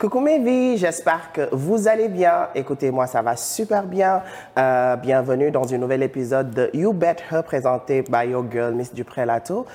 Coucou mes vies, j'espère que vous allez bien. Écoutez, moi ça va super bien. Euh, bienvenue dans un nouvel épisode de You Bet Her présenté by your girl Miss Dupré-Lato.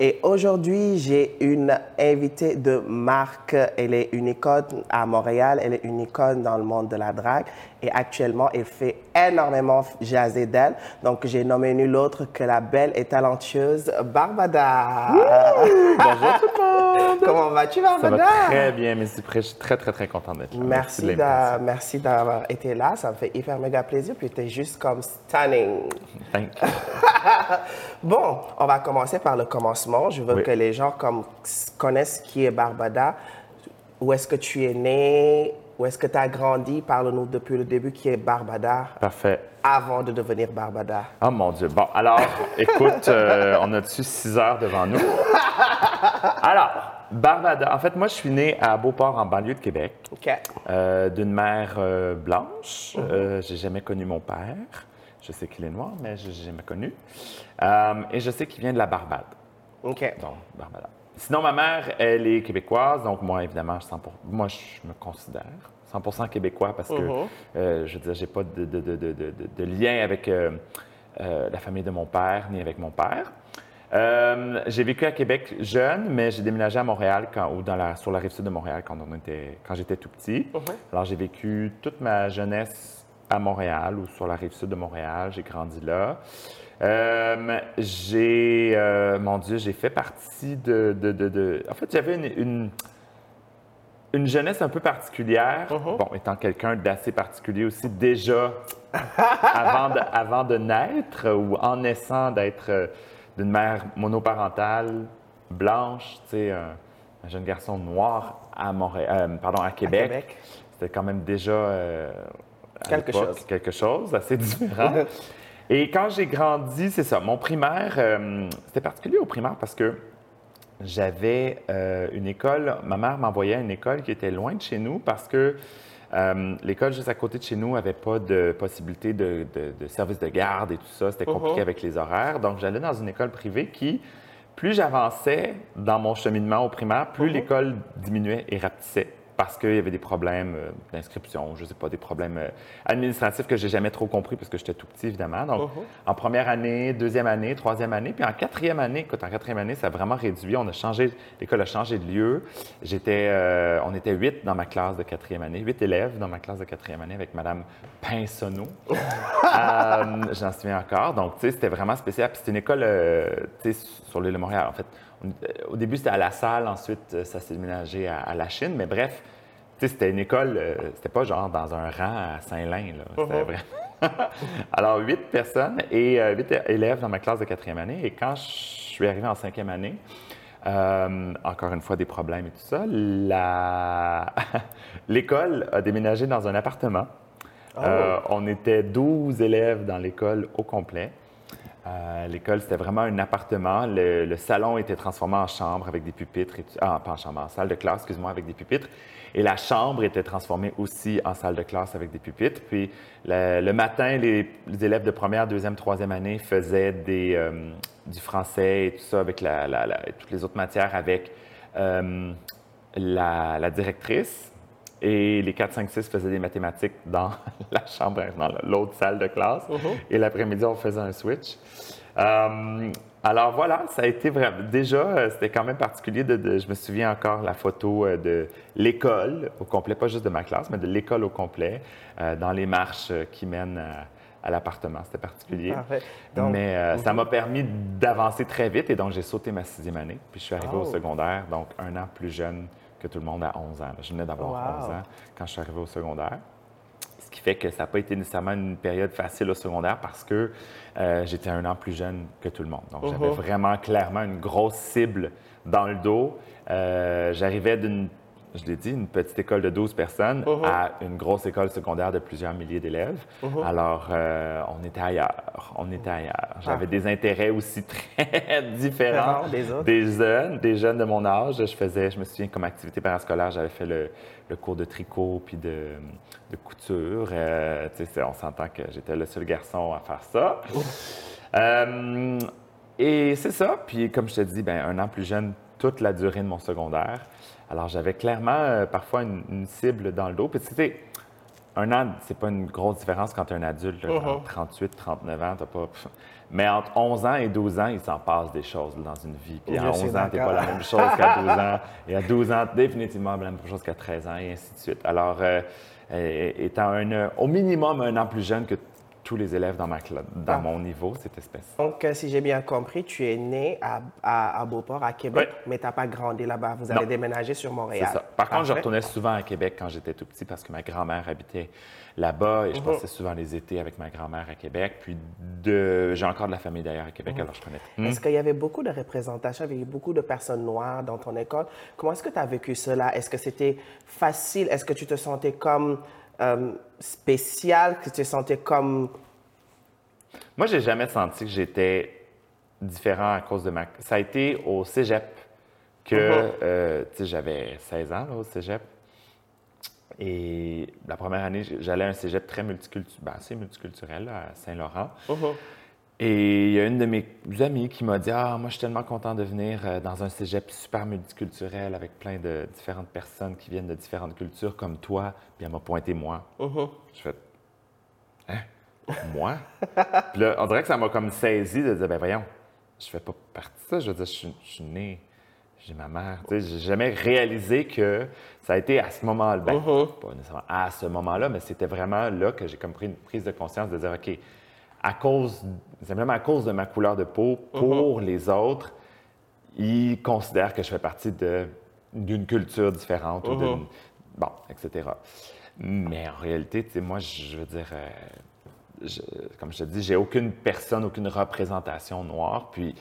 Et aujourd'hui, j'ai une invitée de marque. Elle est une icône à Montréal. Elle est une icône dans le monde de la drague. Et actuellement, elle fait énormément jaser d'elle. Donc, j'ai nommé nul autre que la belle et talentueuse Barbada. Bonjour tout le monde! Comment vas-tu, Ça Barbada? va très bien, Dupré. Je suis très, très, très content d'être là. Merci merci d'avoir été là. Ça me fait hyper méga plaisir. Puis, tu es juste comme stunning. Thank you. Bon, on va commencer par le commencement. Je veux Oui. que les gens comme, connaissent qui est Barbada. Où est-ce que tu es né? Où est-ce que tu as grandi? Parle-nous depuis le début qui est Barbada Parfait. avant de devenir Barbada. Oh mon Dieu. Bon, alors, écoute, euh, on a dessus six heures devant nous? Alors, Barbada. En fait, moi, je suis né à Beauport, en banlieue de Québec, OK. euh, d'une mère euh, blanche. Euh, j'ai jamais connu mon père. Je sais qu'il est noir, mais je l'ai jamais connu. Et je sais qu'il vient de la Barbade. OK. Donc, Barbada. Sinon, ma mère, elle est québécoise, donc moi, évidemment, je, 100 moi, je me considère 100% québécois parce que, euh, je veux dire, j'ai pas de, de- de- de- de- de lien avec euh, euh, la famille de mon père ni avec mon père. J'ai vécu à Québec jeune, mais j'ai déménagé à Montréal quand, ou dans la, sur la rive sud de Montréal quand, on était, quand j'étais tout petit. Alors, j'ai vécu toute ma jeunesse à Montréal ou sur la rive sud de Montréal. J'ai grandi là. Euh, j'ai, euh, mon Dieu, j'ai fait partie de, de- de- de- En fait, j'avais une, une, une jeunesse un peu particulière. Bon, étant quelqu'un d'assez particulier aussi, déjà avant de, avant de naître ou en naissant d'être euh, d'une mère monoparentale, blanche, tu sais, un, un jeune garçon noir à Montréal, euh, pardon, à Québec. C'était quand même déjà à Quelque chose. quelque chose assez différent. Et quand j'ai grandi, c'est ça, mon primaire, euh, c'était particulier au primaire parce que j'avais euh, une école, ma mère m'envoyait à une école qui était loin de chez nous parce que euh, l'école juste à côté de chez nous n'avait pas de possibilité de, de- de service de garde et tout ça. C'était compliqué avec les horaires. Donc, j'allais dans une école privée qui, plus j'avançais dans mon cheminement au primaire, plus l'école diminuait et rapetissait parce qu'il y avait des problèmes euh, d'inscription, je ne sais pas, des problèmes euh, administratifs que j'ai jamais trop compris parce que j'étais tout petit, évidemment. Donc, en première année, deuxième année, troisième année, puis en quatrième année, écoute, en quatrième année, ça a vraiment réduit. On a changé, l'école a changé de lieu. J'étais, euh, on était huit dans ma classe de quatrième année, huit élèves dans ma classe de quatrième année avec Madame Pinsonneau. Euh, J'en souviens encore. Donc, tu sais, c'était vraiment spécial. Puis c'était une école, euh, tu sais, sur l'île de Montréal. En fait, au début, c'était à La Salle. Ensuite, euh, ça s'est déménagé à, à la Chine. Mais bref, c'était une école, euh, c'était pas genre dans un rang à Saint-Lin. C'était vraiment... Alors, huit personnes et euh, huit élèves dans ma classe de quatrième année. Et quand je suis arrivé en cinquième année, euh, encore une fois, des problèmes et tout ça, la- l'école a déménagé dans un appartement. Euh, on était 12 élèves dans l'école au complet. L'école, c'était vraiment un appartement. Le, salon était transformé en chambre avec des pupitres. Ah, pas en chambre, en salle de classe, excuse-moi, avec des pupitres. Et la chambre était transformée aussi en salle de classe avec des pupitres. Puis le, matin, les, élèves de première, deuxième, troisième année faisaient euh, du français et tout ça avec toutes les autres matières avec euh, la directrice. Et les 4, 5, 6 faisaient des mathématiques dans la chambre, dans l'autre salle de classe. Et l'après-midi, on faisait un switch. Euh, alors voilà, ça a été vraiment. Déjà, euh, c'était quand même particulier. De, de- je me souviens encore la photo euh, de l'école au complet, pas juste de ma classe, mais de l'école au complet, euh, dans les marches qui mènent à, à l'appartement. C'était particulier. Donc- mais euh, ça m'a permis d'avancer très vite et donc j'ai sauté ma sixième année. Puis je suis arrivé Oh. au secondaire, donc un an plus jeune que tout le monde à 11 ans. Je venais d'avoir Wow. 11 ans quand je suis arrivé au secondaire. Ce qui fait que ça n'a pas été nécessairement une période facile au secondaire parce que euh, j'étais un an plus jeune que tout le monde. Donc, j'avais vraiment clairement une grosse cible dans le dos. Euh, J'arrivais d'une, je l'ai dit, une petite école de 12 personnes à une grosse école secondaire de plusieurs milliers d'élèves. Alors, euh, on était ailleurs. On était ailleurs. J'avais des intérêts aussi très différents Différents des autres. des jeunes, des jeunes de mon âge. Je faisais, je me souviens, comme activité parascolaire, j'avais fait le, le cours de tricot puis de, de couture. Euh, on s'entend que j'étais le seul garçon à faire ça. Euh, Et c'est ça. Puis, comme je te dis, ben, un an plus jeune, toute la durée de mon secondaire. Alors, j'avais clairement euh, parfois une, une cible dans le dos. Puis, c'était un an, c'est pas une grosse différence quand tu es un adulte. là, Mhm. entre 38, 39 ans, t'as pas. Mais entre 11 ans et 12 ans, il s'en passe des choses dans une vie. Puis à Je suis 11 ans, t'es pas la même chose qu'à 12 ans. Et à 12 ans, définitivement la même chose qu'à 13 ans, et ainsi de suite. Alors, euh, euh, étant un, au minimum un an plus jeune que tous les élèves dans, ma dans Ah. mon niveau, c'était spécial. Donc, euh, si j'ai bien compris, tu es né à, à, à Beauport, à Québec, Oui. mais tu n'as pas grandi là-bas. Vous avez Non. déménagé sur C'est Montréal. ça. Par contre, je retournais souvent à Québec quand j'étais tout petit parce que ma grand-mère habitait là-bas et je Mhm. passais souvent les étés avec ma grand-mère à Québec. Puis de... j'ai encore de la famille d'ailleurs à Québec, alors je connais. Hmm. Est-ce qu'il y avait beaucoup de représentation, il y avait beaucoup de personnes noires dans ton école? Comment est-ce que tu as vécu cela? Est-ce que c'était facile? Est-ce que tu te sentais comme euh, spécial? Que tu te sentais comme... Moi, j'ai jamais senti que j'étais différent à cause de ma. Ça a été au cégep que, Mhm. euh, tu sais, j'avais 16 ans là, au cégep. Et la première année, j'allais à un cégep très multiculturel, ben, assez multiculturel là, à Saint-Laurent. Et il y a une de mes amies qui m'a dit Ah, moi, je suis tellement content de venir euh, dans un cégep super multiculturel avec plein de différentes personnes qui viennent de différentes cultures comme toi. Puis elle m'a pointé moi. Je fais Hein? Moi? Puis là, on dirait que ça m'a comme saisi de dire Ben voyons, je fais pas partie de ça. Je veux dire, je suis, je suis né, j'ai ma mère. Tu sais, j'ai jamais réalisé que ça a été à ce moment-là. Ben, pas nécessairement à ce moment-là, mais c'était vraiment là que j'ai comme pris une prise de conscience de dire OK, à cause, simplement à cause de ma couleur de peau, pour les autres, ils considèrent que je fais partie d'une culture différente ou d'une. Bon, etc. Mais en réalité, moi, je veux dire, euh, je- comme je te dis, j'ai aucune personne, aucune représentation noire. Puis,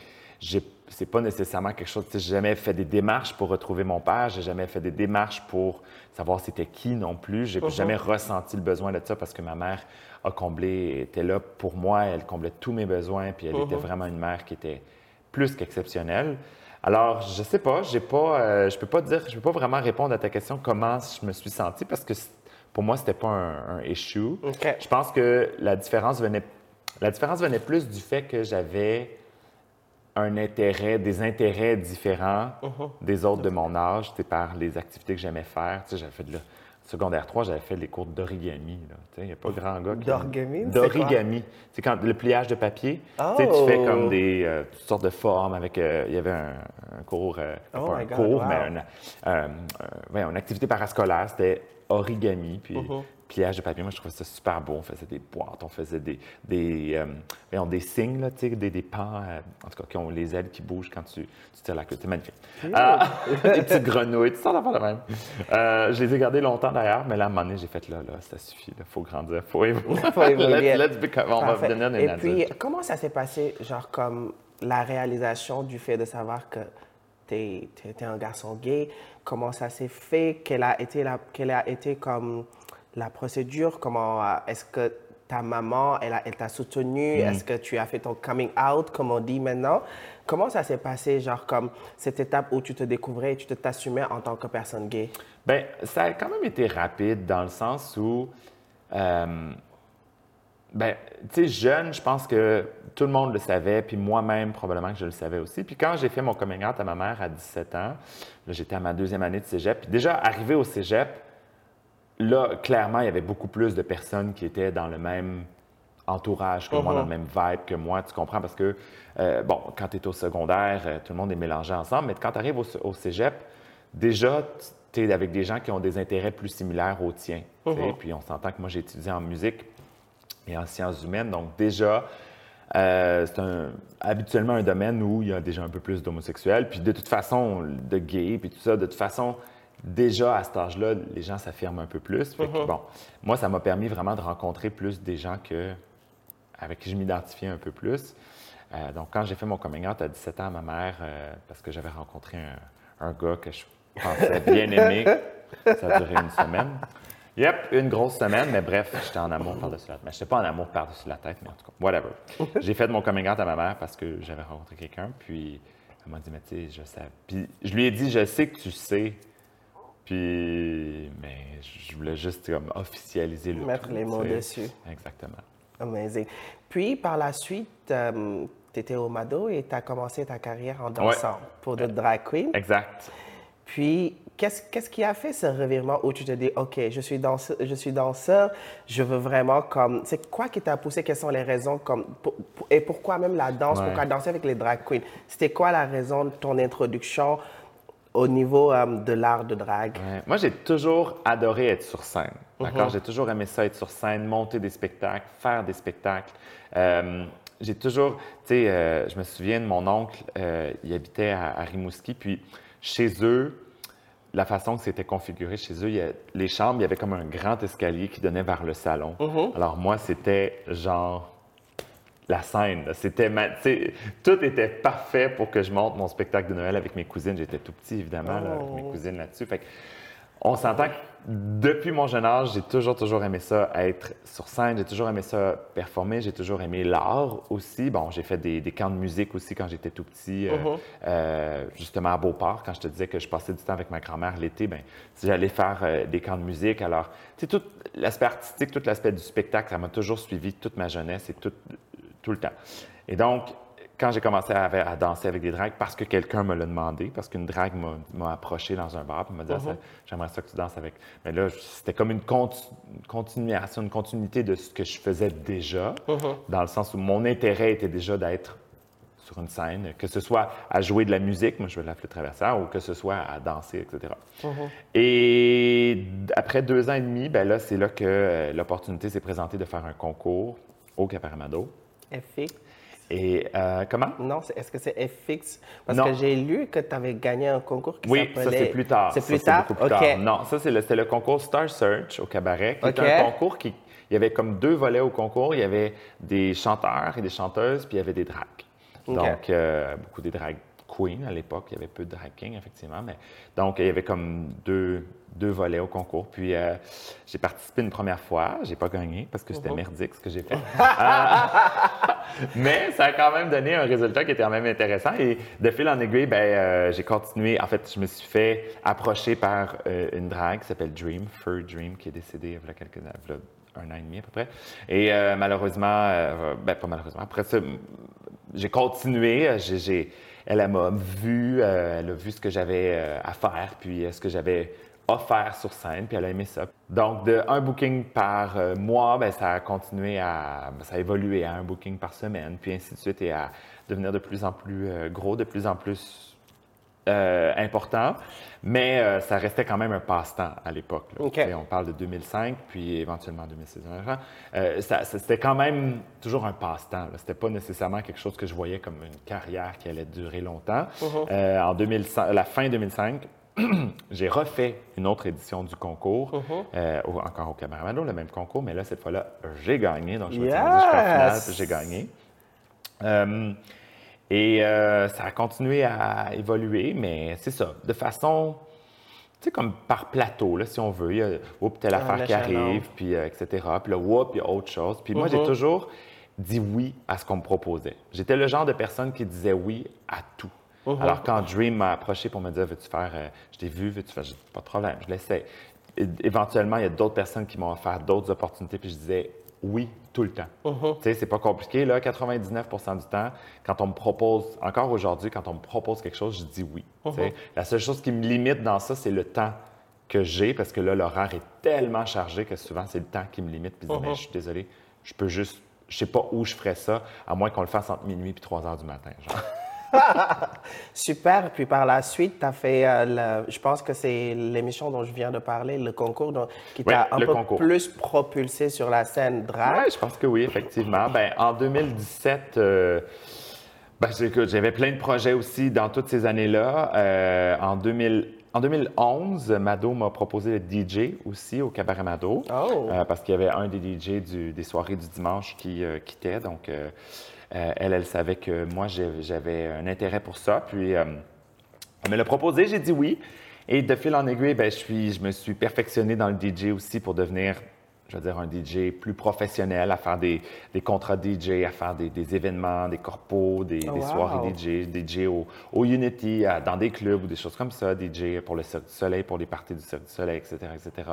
c'est pas nécessairement quelque chose. J'ai jamais fait des démarches pour retrouver mon père. J'ai jamais fait des démarches pour savoir c'était qui non plus. J'ai jamais ressenti le besoin de ça parce que ma mère a comblé, était là pour moi. Elle comblait tous mes besoins. Puis, elle était vraiment une mère qui était plus qu'exceptionnelle. Alors, je sais pas, j'ai pas, euh, je peux pas dire, je peux pas vraiment répondre à ta question comment je me suis senti parce que pour moi c'était pas un, un issue. OK. Je pense que la différence venait, la différence venait plus du fait que j'avais un intérêt, des intérêts différents Uh-huh. des autres de mon âge, sais, par les activités que j'aimais faire. Tu sais, j'avais fait de la- secondaire 3, j'avais fait les cours d'origami. Il n'y a pas grand gars qui... D'origami? D'origami. C'est quand le pliage de papier. Tu sais, tu fais Oh! comme des euh, toutes sortes de formes avec. euh, il y avait un, un cours, euh, Oh pas un God, cours, wow. mais une, euh, euh, ouais, une activité parascolaire. C'était origami, puis Uh-huh. Pliage de papier. Moi, je trouvais ça super beau. On faisait des boîtes, on faisait des, des, euh, voyons, des signes, là, des, des pans, euh, en tout cas, qui ont les ailes qui bougent quand tu, tu tires la queue. C'est magnifique. Ah, des petites grenouilles, tout ça d'affaires de même. Euh, je les ai gardées longtemps d'ailleurs, mais là, à un moment donné, j'ai fait là, là, ça suffit, il faut grandir, il faut évoluer. Faut évoluer. let's, let's become, on va devenir des Et adultes. puis, comment ça s'est passé, genre, comme la réalisation du fait de savoir que tu es, un garçon gay? Comment ça s'est fait? Quelle a été, la, quelle a été comme la procédure? Comment euh, est-ce que ta maman, elle, t'a soutenu? Mm. Est-ce que tu as fait ton coming out, comme on dit maintenant? Comment ça s'est passé, genre, comme cette étape où tu te découvrais et tu te t'assumais en tant que personne gay? Ben, ça a quand même été rapide dans le sens où, euh, ben, tu sais, jeune, je pense que tout le monde le savait, puis moi-même, probablement que je le savais aussi. Puis quand j'ai fait mon coming out à ma mère à 17 ans, j'étais à ma deuxième année de cégep. Puis déjà, arrivé au cégep, là, clairement, il y avait beaucoup plus de personnes qui étaient dans le même entourage que moi, dans le même vibe que moi, tu comprends? Parce que, euh, bon, quand tu es au secondaire, euh, tout le monde est mélangé ensemble, mais quand tu arrives au, au cégep, déjà, tu es avec des gens qui ont des intérêts plus similaires aux tiens. sais? Puis on s'entend que moi, j'ai étudié en musique et en sciences humaines, donc déjà, euh, c'est un- habituellement un domaine où il y a déjà un peu plus d'homosexuels, puis de toute façon, de gays, puis tout ça, de toute façon, déjà à cet âge-là, les gens s'affirment un peu plus. Fait que, bon, moi, ça m'a permis vraiment de rencontrer plus des gens que, avec qui je m'identifiais un peu plus. Euh, donc, quand j'ai fait mon coming out à 17 ans à ma mère, euh, parce que j'avais rencontré un, un gars que je pensais bien aimer, ça a duré une semaine. Yep, une grosse semaine, mais bref, j'étais en amour par-dessus la tête. Mais je pas en amour par-dessus la tête, mais en tout cas, whatever. J'ai fait mon coming out à ma mère parce que j'avais rencontré quelqu'un, puis elle m'a dit, mais tu sais, je sais. Puis je lui ai dit, je sais que tu sais. Puis, mais je voulais juste comme officialiser le Mettre tout, les mots dessus. Exactement. Amazing. Puis, par la suite, euh, tu étais au Mado et tu as commencé ta carrière en dansant pour de drag queen. Exact. Puis, qu'est-ce qu'est-ce qui a fait ce revirement où tu te dis, OK, je suis danseur, je, suis danseur, je veux vraiment comme... C'est quoi qui t'a poussé? Quelles sont les raisons? Comme, pour- pour- et pourquoi même la danse? Ouais. Pourquoi danser avec les drag queens? C'était quoi la raison de ton introduction au niveau euh, de l'art de drag? Ouais. Moi, j'ai toujours adoré être sur scène. D'accord? J'ai toujours aimé ça, être sur scène, monter des spectacles, faire des spectacles. Euh, j'ai toujours, tu sais, euh, je me souviens de mon oncle, il habitait à, à Rimouski, puis chez eux, la façon que c'était configuré chez eux, il y a- les chambres, il y avait comme un grand escalier qui donnait vers le salon. Alors moi, c'était genre la scène. C'était ma- tout était parfait pour que je monte mon spectacle de Noël avec mes cousines. J'étais tout petit, évidemment, là, avec mes cousines là-dessus. Fait on s'entend que depuis mon jeune âge, j'ai toujours, toujours aimé ça, être sur scène. J'ai toujours aimé ça, performer. J'ai toujours aimé l'art aussi. Bon, j'ai fait des, des camps de musique aussi quand j'étais tout petit, euh, euh, justement à Beauport. Quand je te disais que je passais du temps avec ma grand-mère l'été, ben, si j'allais faire euh, des camps de musique. Alors, tu sais, tout l'aspect artistique, tout l'aspect du spectacle, ça m'a toujours suivi toute ma jeunesse et tout, tout le temps. Et donc, quand j'ai commencé à, à danser avec des dragues, parce que quelqu'un me l'a demandé, parce qu'une drague m'a- approché dans un bar et m'a dit Ah, ça, J'aimerais ça que tu danses avec. Mais là, c'était comme une, conti- une continuation, une continuité de ce que je faisais déjà, dans le sens où mon intérêt était déjà d'être sur une scène, que ce soit à jouer de la musique, moi je veux la flûte traversière, ou que ce soit à danser, etc. Et d- après deux ans et demi, ben là, c'est là que euh, l'opportunité s'est présentée de faire un concours au Caparamado. FX? Et euh, comment? Non, est-ce que c'est FX? Parce Non. que j'ai lu que tu avais gagné un concours qui Oui, s'appelait... ça c'est plus tard. C'est Ça, plus tard? beaucoup plus OK. tard. Non, ça c'est le, c'était le concours Star Search au cabaret, qui OK. était un concours qui. Il y avait comme deux volets au concours. Il y avait des chanteurs et des chanteuses, puis il y avait des drags. OK. Donc, euh, beaucoup des drag queens à l'époque. Il y avait peu de drag kings, effectivement. Mais, donc, il y avait comme deux, deux volets au concours. Puis, euh, j'ai participé une première fois. J'ai pas gagné parce que c'était merdique ce que j'ai fait. Mais ça a quand même donné un résultat qui était quand même intéressant. Et de fil en aiguille, ben, euh, j'ai continué. En fait, je me suis fait approcher par euh, une drague qui s'appelle Dream, Fur Dream, qui est décédée il y a quelques il y a un an et demi à peu près. Et malheureusement, ben, pas malheureusement, après ça, j'ai continué. J'ai, elle, elle m'a vu, elle a vu ce que j'avais à faire, puis ce que j'avais offert sur scène, puis elle a aimé ça. Donc, de un booking par euh, mois, ben, ça a continué à, ben, ça a évolué à un booking par semaine, puis ainsi de suite, et à devenir de plus en plus euh, gros, de plus en plus euh, important, mais euh, ça restait quand même un passe-temps à l'époque. là. OK. Tu sais, On parle de 2005, puis éventuellement 2006. Euh, ça- ça- c'était quand même toujours un passe-temps. C'était pas nécessairement quelque chose que je voyais comme une carrière qui allait durer longtemps. Euh, en 2005, la fin 2005, j'ai refait une autre édition du concours, euh, au- encore au Cabaramado, le même concours, mais là, cette fois-là, j'ai gagné. Donc, je me suis rendu jusqu'en finale, j'ai gagné. Euh, et euh, ça a continué à évoluer, mais c'est ça, de façon, tu sais, comme par plateau, là, si on veut. Il y a, oups, telle Un affaire qui arrive, puis euh, etc. Puis là, oups, il y a autre chose. Puis moi, j'ai toujours dit oui à ce qu'on me proposait. J'étais le genre de personne qui disait oui à tout. Alors, quand Dream m'a approché pour me dire, veux-tu faire, euh, je t'ai vu, veux-tu faire, dit, pas de problème, je l'essaie. Éventuellement, il y a d'autres personnes qui m'ont offert d'autres opportunités, puis je disais oui tout le temps. Tu sais, c'est pas compliqué, là, 99 du temps, quand on me propose, encore aujourd'hui, quand on me propose quelque chose, je dis oui. La seule chose qui me limite dans ça, c'est le temps que j'ai, parce que là, l'horaire est tellement chargé que souvent, c'est le temps qui me limite, puis je dis, Mais je suis désolé, je peux juste, je sais pas où je ferais ça, à moins qu'on le fasse entre minuit et 3 heures du matin. genre. Super. Puis par la suite, tu as fait, euh, le- je pense que c'est l'émission dont je viens de parler, le concours qui t'a un peu concours. plus propulsé sur la scène drag. Oui, je pense que oui, effectivement. Ben, en 2017, euh, ben, j'avais plein de projets aussi dans toutes ces années-là. Euh, en, 2000 en 2011, Mado m'a proposé le DJ aussi au Cabaret Mado. Oh. Euh, parce qu'il y avait un des DJ du- des soirées du dimanche qui euh, quittait. Donc, euh, elle, elle savait que moi, j'avais un intérêt pour ça. Puis, euh, elle me l'a proposé, j'ai dit oui. Et de fil en aiguille, ben, je, je me suis perfectionné dans le DJ aussi pour devenir, je veux dire, un DJ plus professionnel, à faire des, des contrats DJ, à faire des, des événements, des corpos, des, Oh, des soirées DJ, DJ au, au Unity, à- dans des clubs ou des choses comme ça, DJ pour le Cirque du Soleil, pour les parties du Cirque du Soleil, etc., etc.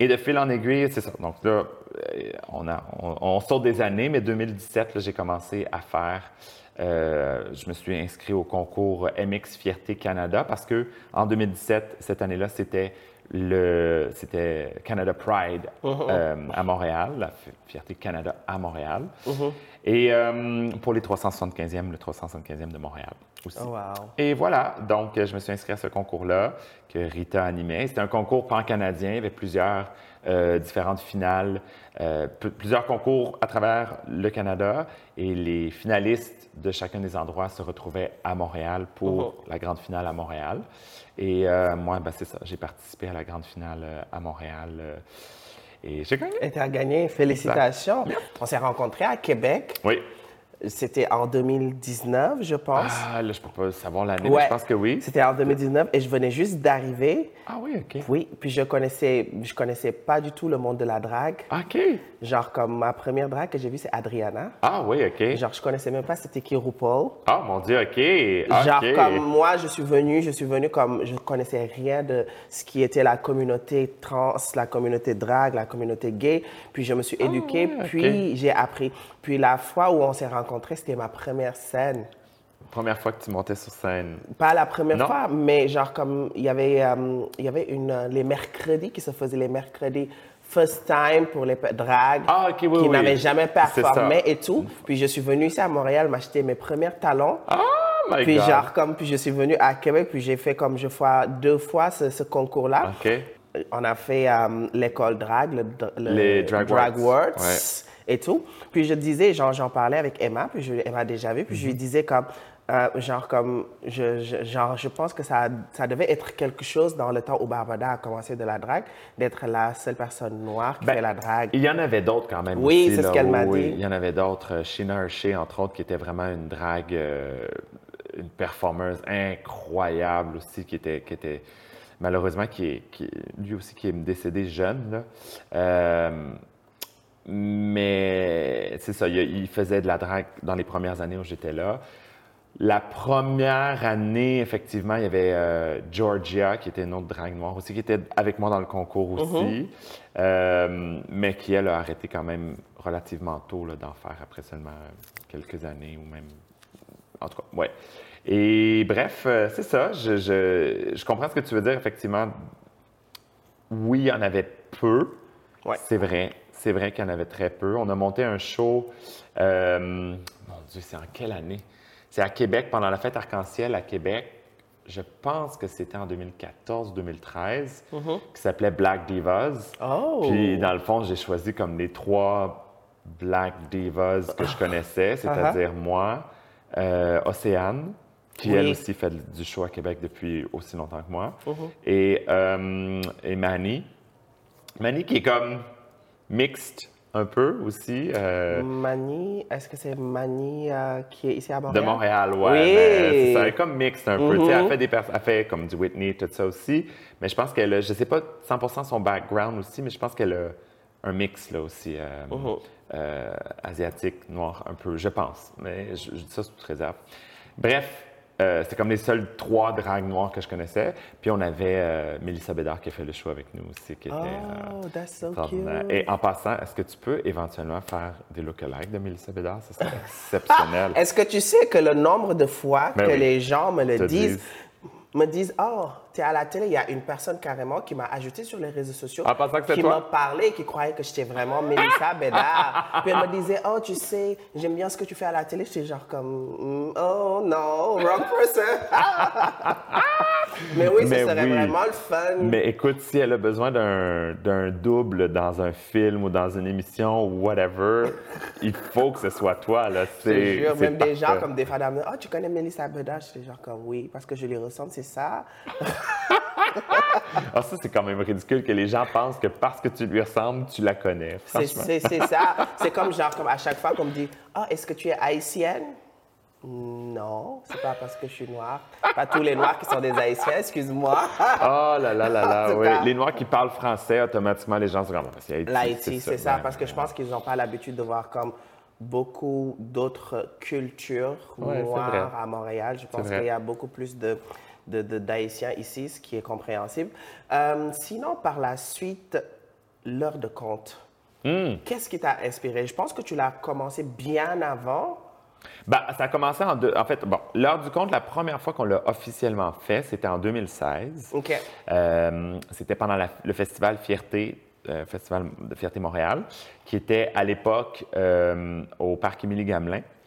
Et de fil en aiguille, c'est ça. Donc là, euh, on, a, on, on saute des années, mais 2017, là, j'ai commencé à faire euh, je me suis inscrit au concours MX Fierté Canada parce que en 2017, cette année-là, c'était c'était Canada Pride euh, à Montréal, la Fi- Fierté Canada à Montréal. Et euh, pour les 375e, le 375e de Montréal aussi. Oh, wow. Et voilà, donc je me suis inscrit à ce concours-là que Rita animait. C'était un concours pan-canadien, il y avait plusieurs euh, différentes finales, euh, plusieurs concours à travers le Canada et les finalistes de chacun des endroits se retrouvaient à Montréal pour la grande finale à Montréal. Et euh, moi, ben, c'est ça, j'ai participé à la grande finale à Montréal et j'ai gagné. Et as gagné, félicitations. On s'est rencontrés à Québec. Oui. C'était en 2019, je pense. Ah, là, je peux pas savoir l'année, mais je pense que oui. C'était en 2019 et je venais juste d'arriver. Ah oui, OK. Oui, puis je connaissais, je connaissais pas du tout le monde de la drague. OK. Genre comme ma première drague que j'ai vue, c'est Adriana. Ah oui, OK. Genre je connaissais même pas c'était qui RuPaul. Ah, mon Dieu, OK. OK. Genre comme moi, je suis venue, je suis venue comme je connaissais rien de ce qui était la communauté trans, la communauté drague, la communauté gay. Puis je me suis éduquée, ouais, ok. puis j'ai appris. Puis la fois où on s'est rencontrés, c'était ma première scène. Première fois que tu montais sur scène. Pas la première Non? fois, mais genre comme il y avait, euh, il y avait une, euh, les mercredis qui se faisaient les mercredis first time pour les dragues Ah, oui, qui oui. n'avaient jamais performé et tout. Puis je suis venue ici à Montréal m'acheter mes premiers talons. My Puis God. genre comme puis je suis venue à Québec puis j'ai fait comme je fois deux fois ce, ce concours-là. OK. On a fait euh, l'école drag, le, le Les Drag Ouais. Et tout. Puis je disais, genre, j'en parlais avec Emma, puis je, Emma déjà vu, puis Mhm. je lui disais comme, euh, genre, comme, je, je- genre, je pense que ça, ça devait être quelque chose dans le temps où Barbada a commencé de la drague, d'être la seule personne noire qui Ben, fait la drague. Il y en avait d'autres quand même. Oui, c'est ce qu'elle m'a Oui, dit. Il y en avait d'autres. Euh, Sheena Hershey, entre autres, qui était vraiment une drague, euh, une performeuse incroyable aussi, qui était, qui était malheureusement, qui est, qui- lui aussi qui est décédé jeune. là. Euh, mais c'est ça, il, il faisait de la drague dans les premières années où j'étais là. La première année, effectivement, il y avait euh, Georgia, qui était une autre drague noire aussi, qui était avec moi dans le concours aussi, euh, mais qui, elle, a arrêté quand même relativement tôt d'en faire après seulement quelques années ou même. En tout cas, ouais. Et bref, euh, c'est ça. Je, je- je comprends ce que tu veux dire, effectivement. Oui, il y en avait peu. Ouais. C'est vrai. C'est vrai qu'il y en avait très peu. On a monté un show. euh, mon Dieu, c'est en quelle année? C'est à Québec, pendant la fête arc-en-ciel à Québec. Je pense que c'était en 2014-2013, qui s'appelait Black Divas. Oh! Puis, dans le fond, j'ai choisi comme les trois Black Divas que je connaissais, c'est-à-dire moi, euh, Océane, qui Oui. elle aussi fait du show à Québec depuis aussi longtemps que moi, et, euh, et Manny. Manny qui est comme mixte un peu aussi. euh, Mani, est-ce que c'est Mani euh, qui est ici à de Montréal? Montréal, ouais. Oui. mais c'est ça, elle est comme mixte un peu. Elle Mhm. fait des elle fait comme du Whitney, tout ça aussi. Mais je pense qu'elle a, je sais pas 100% son background aussi, mais je pense qu'elle a un mix là aussi, euh, Mhm. euh, asiatique, noir un peu, je pense. Mais je, je dis ça sous toute réserve. Bref, euh, c'était comme les seuls trois dragues noires que je connaissais. Puis on avait euh, Mélissa Bédard qui a fait le show avec nous aussi, qui était euh, Oh, that's so cute. Et en passant, est-ce que tu peux éventuellement faire des lookalikes de Mélissa Bédard? Ce serait exceptionnel. Est-ce que tu sais que le nombre de fois Ben que oui. les gens me le disent, disent. me disent, oh, t'es à la télé, il y a une personne carrément qui m'a ajouté sur les réseaux sociaux, pensant que qui m'a parlé, qui croyait que j'étais vraiment Mélissa Bédard. Puis elle me disait, oh, tu sais, j'aime bien ce que tu fais à la télé. J'étais genre comme, Mm, oh non, wrong person. Mais oui, ce serait oui. vraiment le fun. Mais écoute, si elle a besoin d'un double dans un film ou dans une émission ou whatever, il faut que ce soit toi. Là. Je jure, même des gens comme des femmes, oh, tu connais Mélissa Bédard? J'étais genre comme, oui, parce que je lui ressemble, c'est ça. Ah, ça, c'est quand même ridicule que les gens pensent que parce que tu lui ressembles, tu la connais. C'est ça. C'est comme genre, comme à chaque fois qu'on me dit Ah, est-ce que tu es haïtienne Non, c'est pas parce que je suis noire. Pas tous les noirs qui sont des haïtiens, excuse-moi. Oh là là là là, oui. Les Noirs qui parlent français, automatiquement, les gens se rendent. Haïti, L'Haïti, c'est ça, parce que je pense qu'ils n'ont pas l'habitude de voir comme beaucoup d'autres cultures Ouais, noires à Montréal. Je pense qu'il y a beaucoup plus de, de- de- d'Haïtiens ici, ce qui est compréhensible. Euh, sinon, par la suite, l'heure de compte. Hmm. Qu'est-ce qui t'a inspiré? Je pense que tu l'as commencé bien avant. Ben, ça a commencé en deux. En fait, bon, l'heure du compte, la première fois qu'on l'a officiellement fait, c'était en 2016. OK. Euh, c'était pendant la- le festival Fierté, euh, Festival de Fierté Montréal, qui était à l'époque euh, au Parc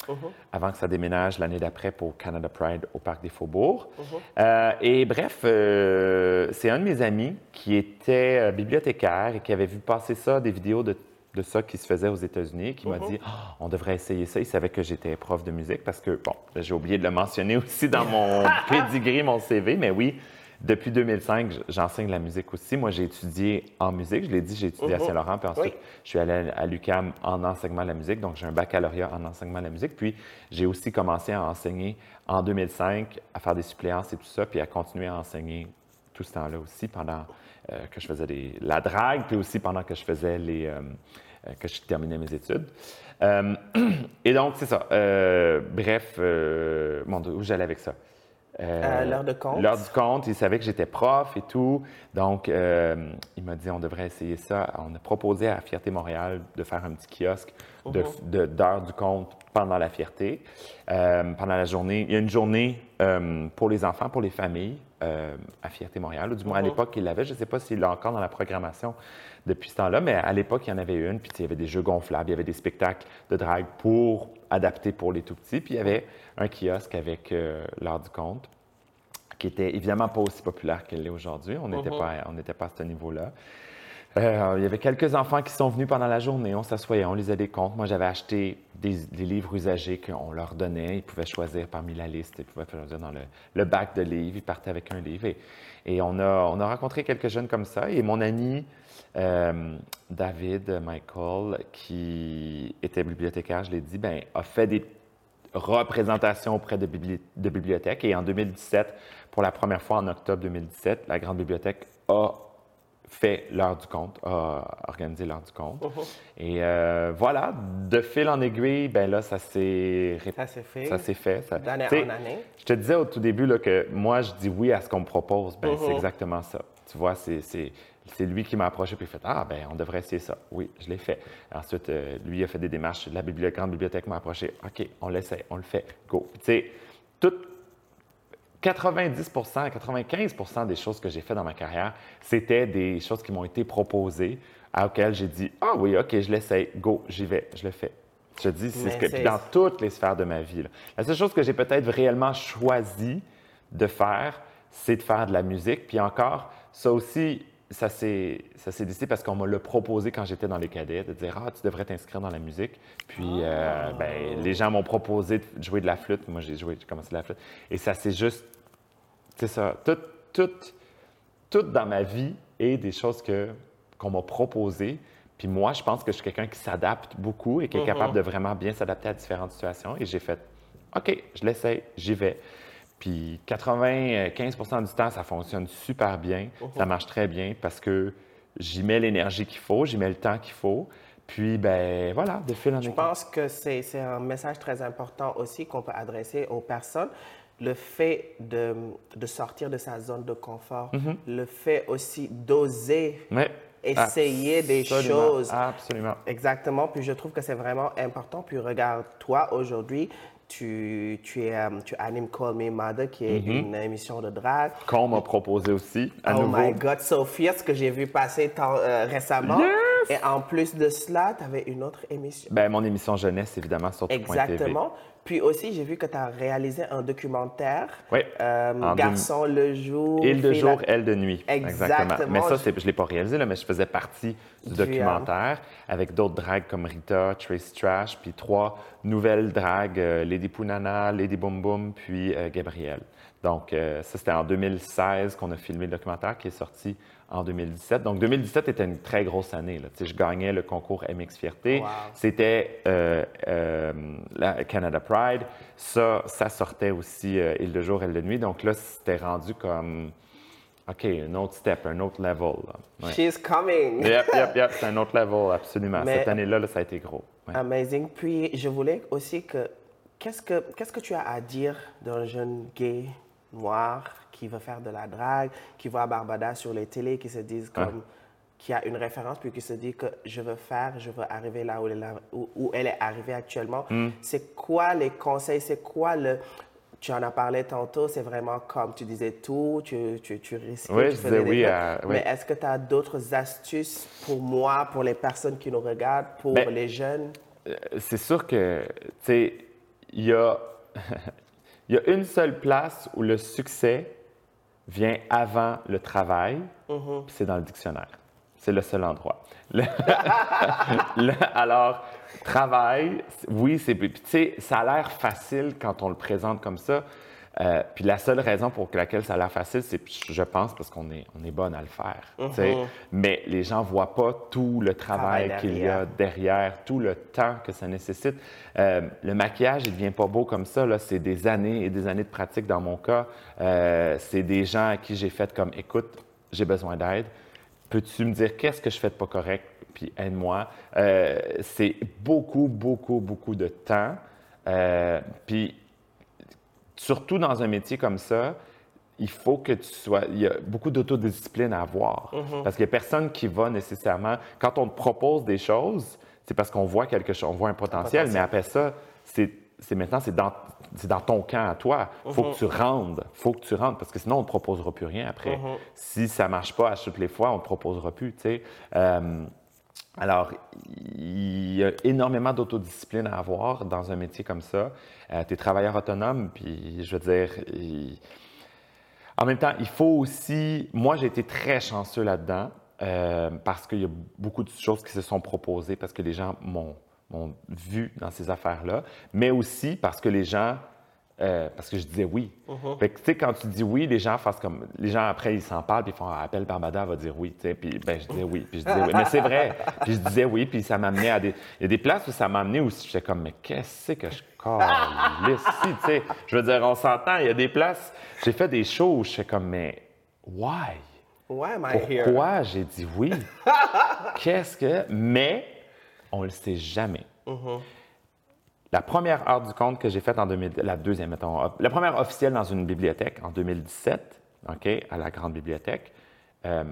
Émilie-Gamelin, avant que ça déménage l'année d'après pour Canada Pride au Parc des Faubourgs. Euh, et bref, euh, c'est un de mes amis qui était euh, bibliothécaire et qui avait vu passer ça, des vidéos de de ça qui se faisait aux États-Unis, qui m'a dit Ah, on devrait essayer ça. Il savait que j'étais prof de musique parce que, bon, j'ai oublié de le mentionner aussi dans mon pedigree, mon CV, mais oui, depuis 2005, j- j'enseigne la musique aussi. Moi, j'ai étudié en musique. Je l'ai dit, j'ai étudié à Saint-Laurent, puis ensuite, Oui. je suis allé à l'UCAM en enseignement de la musique. Donc, j'ai un baccalauréat en enseignement de la musique. Puis, j'ai aussi commencé à enseigner en 2005, à faire des suppléances et tout ça, puis à continuer à enseigner tout ce temps-là aussi pendant euh, que je faisais des- la drague, puis aussi pendant que je faisais les. euh, euh, que je terminais mes études. Euh, et donc, c'est ça. Bref, mon Dieu, où j'allais avec ça? Euh, l'heure de compte. L'heure du compte, il savait que j'étais prof et tout. Donc, euh, il m'a dit on devrait essayer ça. On a proposé à Fierté Montréal de faire un petit kiosque de- de- d'heures du compte pendant la fierté, euh, pendant la journée. Il y a une journée euh, pour les enfants, pour les familles à Fierté Montréal. Ou du moins, à l'époque, il l'avait. Je ne sais pas s'il l'a encore dans la programmation depuis ce temps-là, mais à l'époque, il y en avait une. Puis, il y avait des jeux gonflables, il y avait des spectacles de drague pour adapter pour les tout petits. Puis, il y avait un kiosque avec euh, l'heure du compte qui était évidemment pas aussi populaire qu'elle l'est aujourd'hui. On n'était pas, on n'était pas à ce niveau-là. Euh, il y avait quelques enfants qui sont venus pendant la journée. On s'assoyait, on lisait des comptes. Moi, j'avais acheté des, livres usagés qu'on leur donnait. Ils pouvaient choisir parmi la liste. Ils pouvaient choisir dans le, bac de livres. Ils partaient avec un livre. Et, on, a, on a rencontré quelques jeunes comme ça. Et mon ami euh, David Michael, qui était bibliothécaire, je l'ai dit, ben, a fait des représentation auprès de, bibli- de bibliothèques. Et en 2017, pour la première fois en octobre 2017, la Grande Bibliothèque a fait l'heure du compte, a organisé l'heure du compte. Et euh, voilà, de fil en aiguille, ben là, ça s'est Ça s'est fait. Ça s'est fait. ça- D'année en année. Je te disais au tout début là, que moi, je dis oui à ce qu'on me propose. Ben, c'est Mhm. exactement ça. Tu vois, c'est, c'est, c'est lui qui m'a approché puis il fait Ah, ben, on devrait essayer ça. Oui, je l'ai fait. Ensuite, euh, lui a fait des démarches. La bibli- grande bibliothèque m'a approché. OK, on l'essaie, on le fait. Go. Tu sais, tout 90% 95% des choses que j'ai fait dans ma carrière, c'était des choses qui m'ont été proposées, à auxquelles j'ai dit Ah oui, OK, je l'essaye, go, j'y vais, je le fais. Je te dis, c'est ce que. Puis dans toutes les sphères de ma vie. là. La seule chose que j'ai peut-être réellement choisi de faire, c'est de faire de la musique. Puis encore, ça aussi, ça s'est décidé parce qu'on me l'a proposé quand j'étais dans les cadets, de dire Ah, tu devrais t'inscrire dans la musique. Puis euh, ben, les gens m'ont proposé de jouer de la flûte. Moi, j'ai joué, j'ai commencé de la flûte. Et ça s'est juste c'est ça. Tout, tout, tout dans ma vie est des choses que, qu'on m'a proposées. Puis moi, je pense que je suis quelqu'un qui s'adapte beaucoup et qui est capable de vraiment bien s'adapter à différentes situations. Et j'ai fait, OK, je l'essaye, j'y vais. Puis 95% du temps, ça fonctionne super bien. Ça marche très bien parce que j'y mets l'énergie qu'il faut, j'y mets le temps qu'il faut. Puis, ben voilà, de fil en Je aiguille. pense que c'est c'est un message très important aussi qu'on peut adresser aux personnes. Le fait de, de sortir de sa zone de confort, Mm-hmm. le fait aussi d'oser essayer des choses. Absolument. Exactement. Puis je trouve que c'est vraiment important. Puis regarde, toi, aujourd'hui, tu, tu, es, euh, tu animes Call Me Mother, qui est une émission de drague. Qu'on m'a proposé aussi, à oh nouveau. my God, Sophia, ce que j'ai vu passer tant- euh, récemment. Et en plus de cela, tu avais une autre émission. Ben, mon émission jeunesse, évidemment, sur. Exactement. Puis aussi, j'ai vu que tu as réalisé un documentaire. Oui. Euh, Garçon le jour. Il de jour, la- elle de nuit. Exactement. Mais ça, je ne l'ai pas réalisé, là, mais je faisais partie du, Du, documentaire avec d'autres dragues comme Rita, Trace Trash, puis trois nouvelles dragues, euh, Lady Punana, Lady Boom Boom, puis euh, Gabrielle. Donc, euh, ça, c'était en 2016 qu'on a filmé le documentaire qui est sorti en 2017. Donc, 2017 était une très grosse année. Là. Je gagnais le concours MX Fierté. Wow. C'était euh, euh, la Canada Pride. Ça, ça sortait aussi euh, Il de jour, elle de nuit. Donc là, c'était rendu comme, OK, un autre step, un autre level. Ouais. She's coming. Yep, yep, yep, c'est un autre level, absolument. Mais- Cette année-là, là, ça a été gros. Ouais. Amazing. Puis, je voulais aussi que. Qu'est-ce que, qu'est-ce que tu as à dire d'un jeune gay noir qui veut faire de la drague, qui voit Barbada sur les télés, qui se disent comme qui a une référence, puis qui se dit que je veux faire, je veux arriver là où elle, est là- où- où elle est arrivée actuellement. Hmm. C'est quoi les conseils? C'est quoi le... Tu en as parlé tantôt, c'est vraiment comme tu disais tout, tu, tu, tu risquais, Oui, tu je faisais des oui oui. Mais est-ce que tu as d'autres astuces pour moi, pour les personnes qui nous regardent, pour Ben, les jeunes? Euh, c'est sûr que, tu sais, il y a, il y a une seule place où le succès vient avant le travail, puis c'est dans le dictionnaire. C'est le seul endroit. Le- le- alors, travail, oui, c'est. Puis, tu sais, ça a l'air facile quand on le présente comme ça. Euh, puis la seule raison pour laquelle ça a l'air facile, c'est, je pense, parce qu'on est, on est bonne à le faire. sais. Mais les gens voient pas tout le travail, qu'il y a derrière, tout le temps que ça nécessite. Euh, le maquillage, il devient pas beau comme ça. C'est des années et des années de pratique dans mon cas. Euh, c'est des gens à qui j'ai fait comme, écoute, j'ai besoin d'aide. Peux-tu me dire qu'est-ce que je fais de pas correct? Puis aide-moi. C'est beaucoup, beaucoup, beaucoup de temps. Puis surtout dans un métier comme ça, il faut que tu sois. Il y a beaucoup d'autodiscipline à avoir. Parce qu'il n'y a personne qui va nécessairement. Quand on te propose des choses, c'est parce qu'on voit quelque chose, on voit un potentiel, mais après ça, c'est. maintenant, c'est dans, ton camp à toi. Il faut que tu rendes. faut que tu rendes, parce que sinon, on ne te proposera plus rien après. Si ça ne marche pas à toutes les fois, on ne te proposera plus. tu sais. Euh, alors, il y a énormément d'autodiscipline à avoir dans un métier comme ça. tu es travailleur autonome, puis je veux dire, en même temps, il faut aussi. Moi, j'ai été très chanceux là-dedans euh, parce qu'il y a beaucoup de choses qui se sont proposées, parce que les gens m'ont vu dans ces affaires-là, mais aussi parce que les gens. Euh, parce que je disais oui. Fait que, tu sais, quand tu dis oui, les gens fassent comme. Les gens, après, ils s'en parlent, puis ils font ah, Appel Barbada va dire oui. tu sais. Puis, ben, je disais oui. Puis je disais oui. Mais c'est vrai. Puis je disais oui, puis ça m'amenait à des. Il y a des places où ça m'a amené où j'étais comme, mais qu'est-ce que je calisse ici, tu sais. Je veux dire, on s'entend, il y a des places. J'ai fait des shows où je suis comme, mais why? Why am I here? Pourquoi j'ai dit oui? Qu'est-ce que. Mais on le sait jamais. La première heure du compte que j'ai faite en 2000, la deuxième, mettons, la première officielle dans une bibliothèque en 2017, OK, à la grande bibliothèque, euh, tu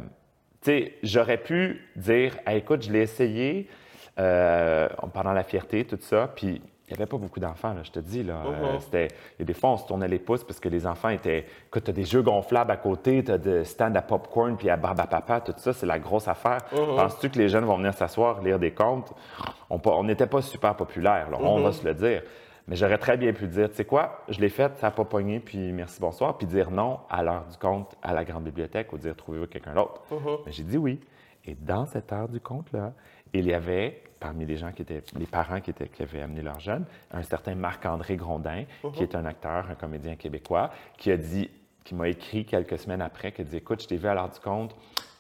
sais, j'aurais pu dire, écoute, je l'ai essayé euh, pendant la fierté, tout ça, puis il n'y avait pas beaucoup d'enfants, je te dis. Là, Euh, c'était, il y a des fois, on se tournait les pouces parce que les enfants étaient. Écoute, tu as des jeux gonflables à côté, tu as des stands à popcorn puis à barbe à papa, tout ça, c'est la grosse affaire. Penses-tu que les jeunes vont venir s'asseoir, lire des contes? On n'était pas super populaire, on va se le dire. Mais j'aurais très bien pu dire, tu sais quoi, je l'ai fait, ça n'a pas pogné, puis merci, bonsoir, puis dire non à l'heure du compte à la grande bibliothèque ou dire trouvez-vous quelqu'un d'autre. Mais j'ai dit oui. Et dans cette heure du compte-là, il y avait, parmi les gens qui étaient, les parents qui, étaient, qui avaient amené leurs jeunes, un certain Marc-André Grondin, qui est un acteur, un comédien québécois, qui a dit, qui m'a écrit quelques semaines après, qui a dit, écoute, je t'ai vu à l'heure du compte,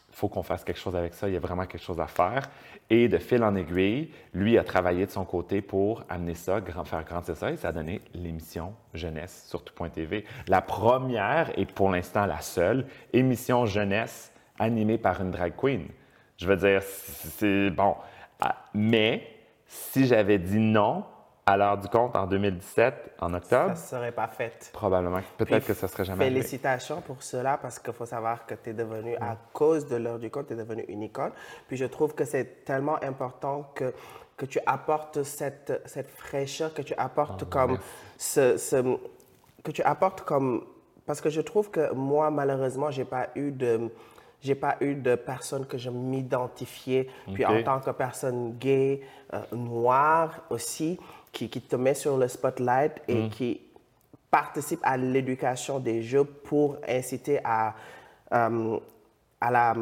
il faut qu'on fasse quelque chose avec ça, il y a vraiment quelque chose à faire. Et de fil en aiguille, lui a travaillé de son côté pour amener ça, grand- faire grandir ça, et ça a donné l'émission Jeunesse sur tout.tv. La première, et pour l'instant la seule, émission jeunesse animée par une drag queen. Je veux dire, c'est bon. Ah, Mais si j'avais dit non à l'heure du compte en 2017, en Ça octobre, ne serait pas fait. probablement, peut-être que ça serait jamais arrivé. Félicitations pour cela parce qu'il faut savoir que tu es devenu, à cause de l'heure du compte, tu es devenu une icône. Puis je trouve que c'est tellement important que, que tu apportes cette, cette fraîcheur, que tu apportes comme ce, ce- que tu apportes comme parce que je trouve que moi malheureusement j'ai pas eu de j'ai pas eu de personne que je m'identifiais puis en tant que personne gay euh, noire aussi qui, qui te met sur le spotlight et qui participe à l'éducation des jeux pour inciter à, euh, à la...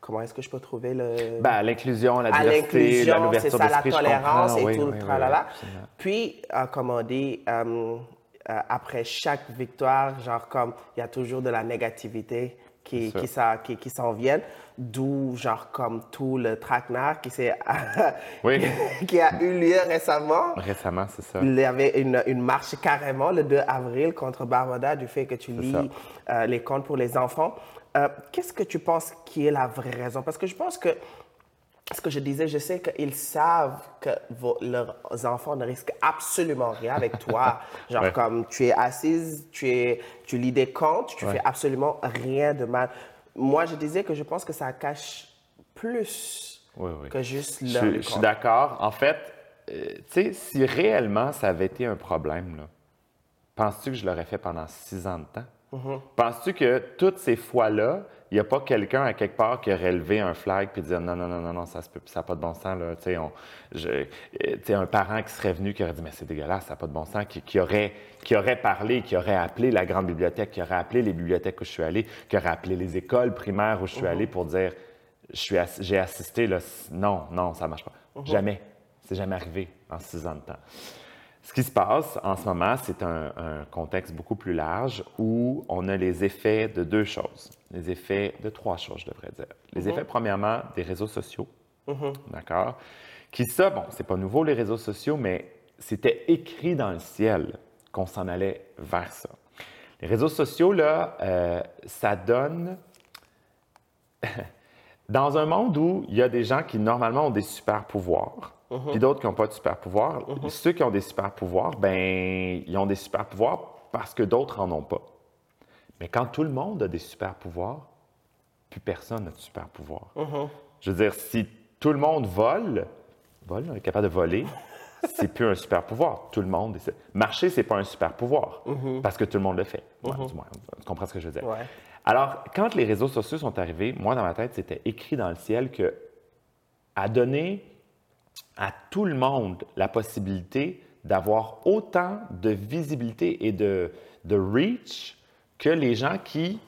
Comment est-ce que je peux trouver le... Ben, l'inclusion, la à diversité, l'ouverture ça, la d'esprit, je tolérance et Oui, tout oui, le tralala. oui. Puis, euh, comme on dit, euh, euh, après chaque victoire, genre comme il y a toujours de la négativité qui, qui, ça- qui, qui s'en viennent, d'où genre comme tout le traquenard qui, s'est- Oui. qui a eu lieu récemment. Récemment, c'est ça. Il y avait une, une marche carrément le 2 avril contre Barbada du fait que tu lis euh, les contes pour les enfants. Euh, Qu'est-ce que tu penses qui est la vraie raison? Parce que je pense que, ce que je disais, je sais qu'ils savent que vos- leurs enfants ne risquent absolument rien avec toi. Genre Ouais. comme tu es assise, tu, es, tu lis des contes, tu Ouais. fais absolument rien de mal. Moi, je disais que je pense que ça cache plus Oui, oui. que juste Je, leur suis- je suis d'accord. En fait, euh, tu sais, si réellement ça avait été un problème, penses-tu que je l'aurais fait pendant six ans de temps? Mm-hmm. Penses-tu que toutes ces fois-là, il n'y a pas quelqu'un à quelque part qui aurait levé un flag puis dire non, non, non, non, non, ça n'a pas de bon sens. Là. Tu sais, on- je- euh, tu sais, un parent qui serait venu qui aurait dit mais c'est dégueulasse, ça n'a pas de bon sens, qui, qui aurait, qui aurait parlé, qui aurait appelé la grande bibliothèque, qui aurait appelé les bibliothèques où je suis allé, qui aurait appelé les écoles primaires où je suis allé pour dire je suis ass- j'ai assisté, là, non, non, ça ne marche pas. Jamais. C'est jamais arrivé en six ans de temps. Ce qui se passe en ce moment, c'est un, un contexte beaucoup plus large où on a les effets de deux choses. Les effets de trois choses, je devrais dire. Les effets, premièrement, des réseaux sociaux. D'accord? Qui, ça, bon, c'est pas nouveau, les réseaux sociaux, mais c'était écrit dans le ciel qu'on s'en allait vers ça. Les réseaux sociaux, là, euh, ça donne dans un monde où il y a des gens qui normalement ont des super pouvoirs, puis d'autres qui n'ont pas de super pouvoirs, ceux qui ont des super pouvoirs, ben ils ont des super pouvoirs parce que d'autres en ont pas. Mais quand tout le monde a des super pouvoirs, plus personne n'a de super pouvoir. Je veux dire, si tout le monde vole, vole, est capable de voler, c'est plus un super pouvoir. Tout le monde. Marcher, c'est pas un super pouvoir parce que tout le monde le fait. Ouais, du moins, tu comprends ce que je veux dire? Ouais. Alors, quand les réseaux sociaux sont arrivés, moi, dans ma tête, c'était écrit dans le ciel que à donner à tout le monde la possibilité d'avoir autant de visibilité et de, de reach que les gens qui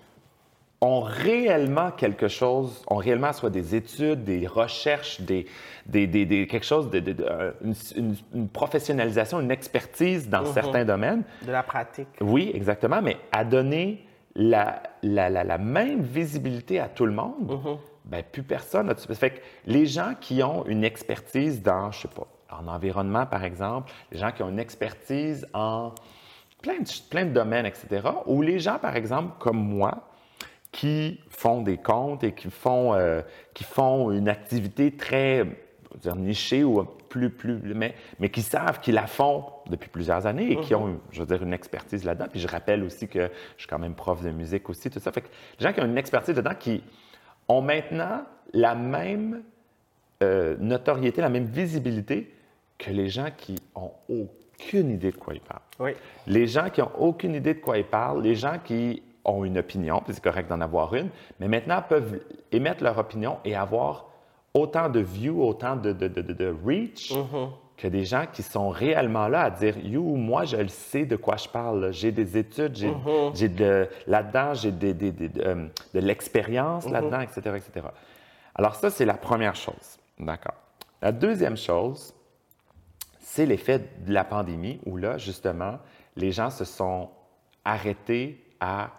ont réellement quelque chose, ont réellement soit des études, des recherches, des, des, des- des- quelque chose, de, de- de- euh, une, une- une professionnalisation, une expertise dans certains domaines. De la pratique. Oui, exactement, mais à donner la, la, la- la même visibilité à tout le monde, ben, plus personne. Ça fait que les gens qui ont une expertise dans, je sais pas, en environnement, par exemple, les gens qui ont une expertise en plein de, plein de domaines, etc., ou les gens, par exemple, comme moi, qui font des comptes et qui font, euh, qui font une activité très dire, nichée ou plus, plus, mais, mais qui savent qu'ils la font depuis plusieurs années et qui ont, je veux dire, une expertise là-dedans. Puis je rappelle aussi que je suis quand même prof de musique aussi, tout ça. Fait que les gens qui ont une expertise là-dedans qui ont maintenant la même euh, notoriété, la même visibilité que les gens qui ont aucune idée de quoi ils parlent. Oui. Les gens qui n'ont aucune idée de quoi ils parlent, les gens qui ont une opinion, puis c'est correct d'en avoir une, mais maintenant peuvent émettre leur opinion et avoir autant de views, autant de, de, de, de- de reach que des gens qui sont réellement là à dire You, moi, je le sais de quoi je parle. J'ai des études, j'ai j'ai de là-dedans, j'ai des, des- des- de, euh, de l'expérience là-dedans, etc., etc. Alors, ça, c'est la première chose. D'accord. La deuxième chose, c'est l'effet de la pandémie où là, justement, les gens se sont arrêtés à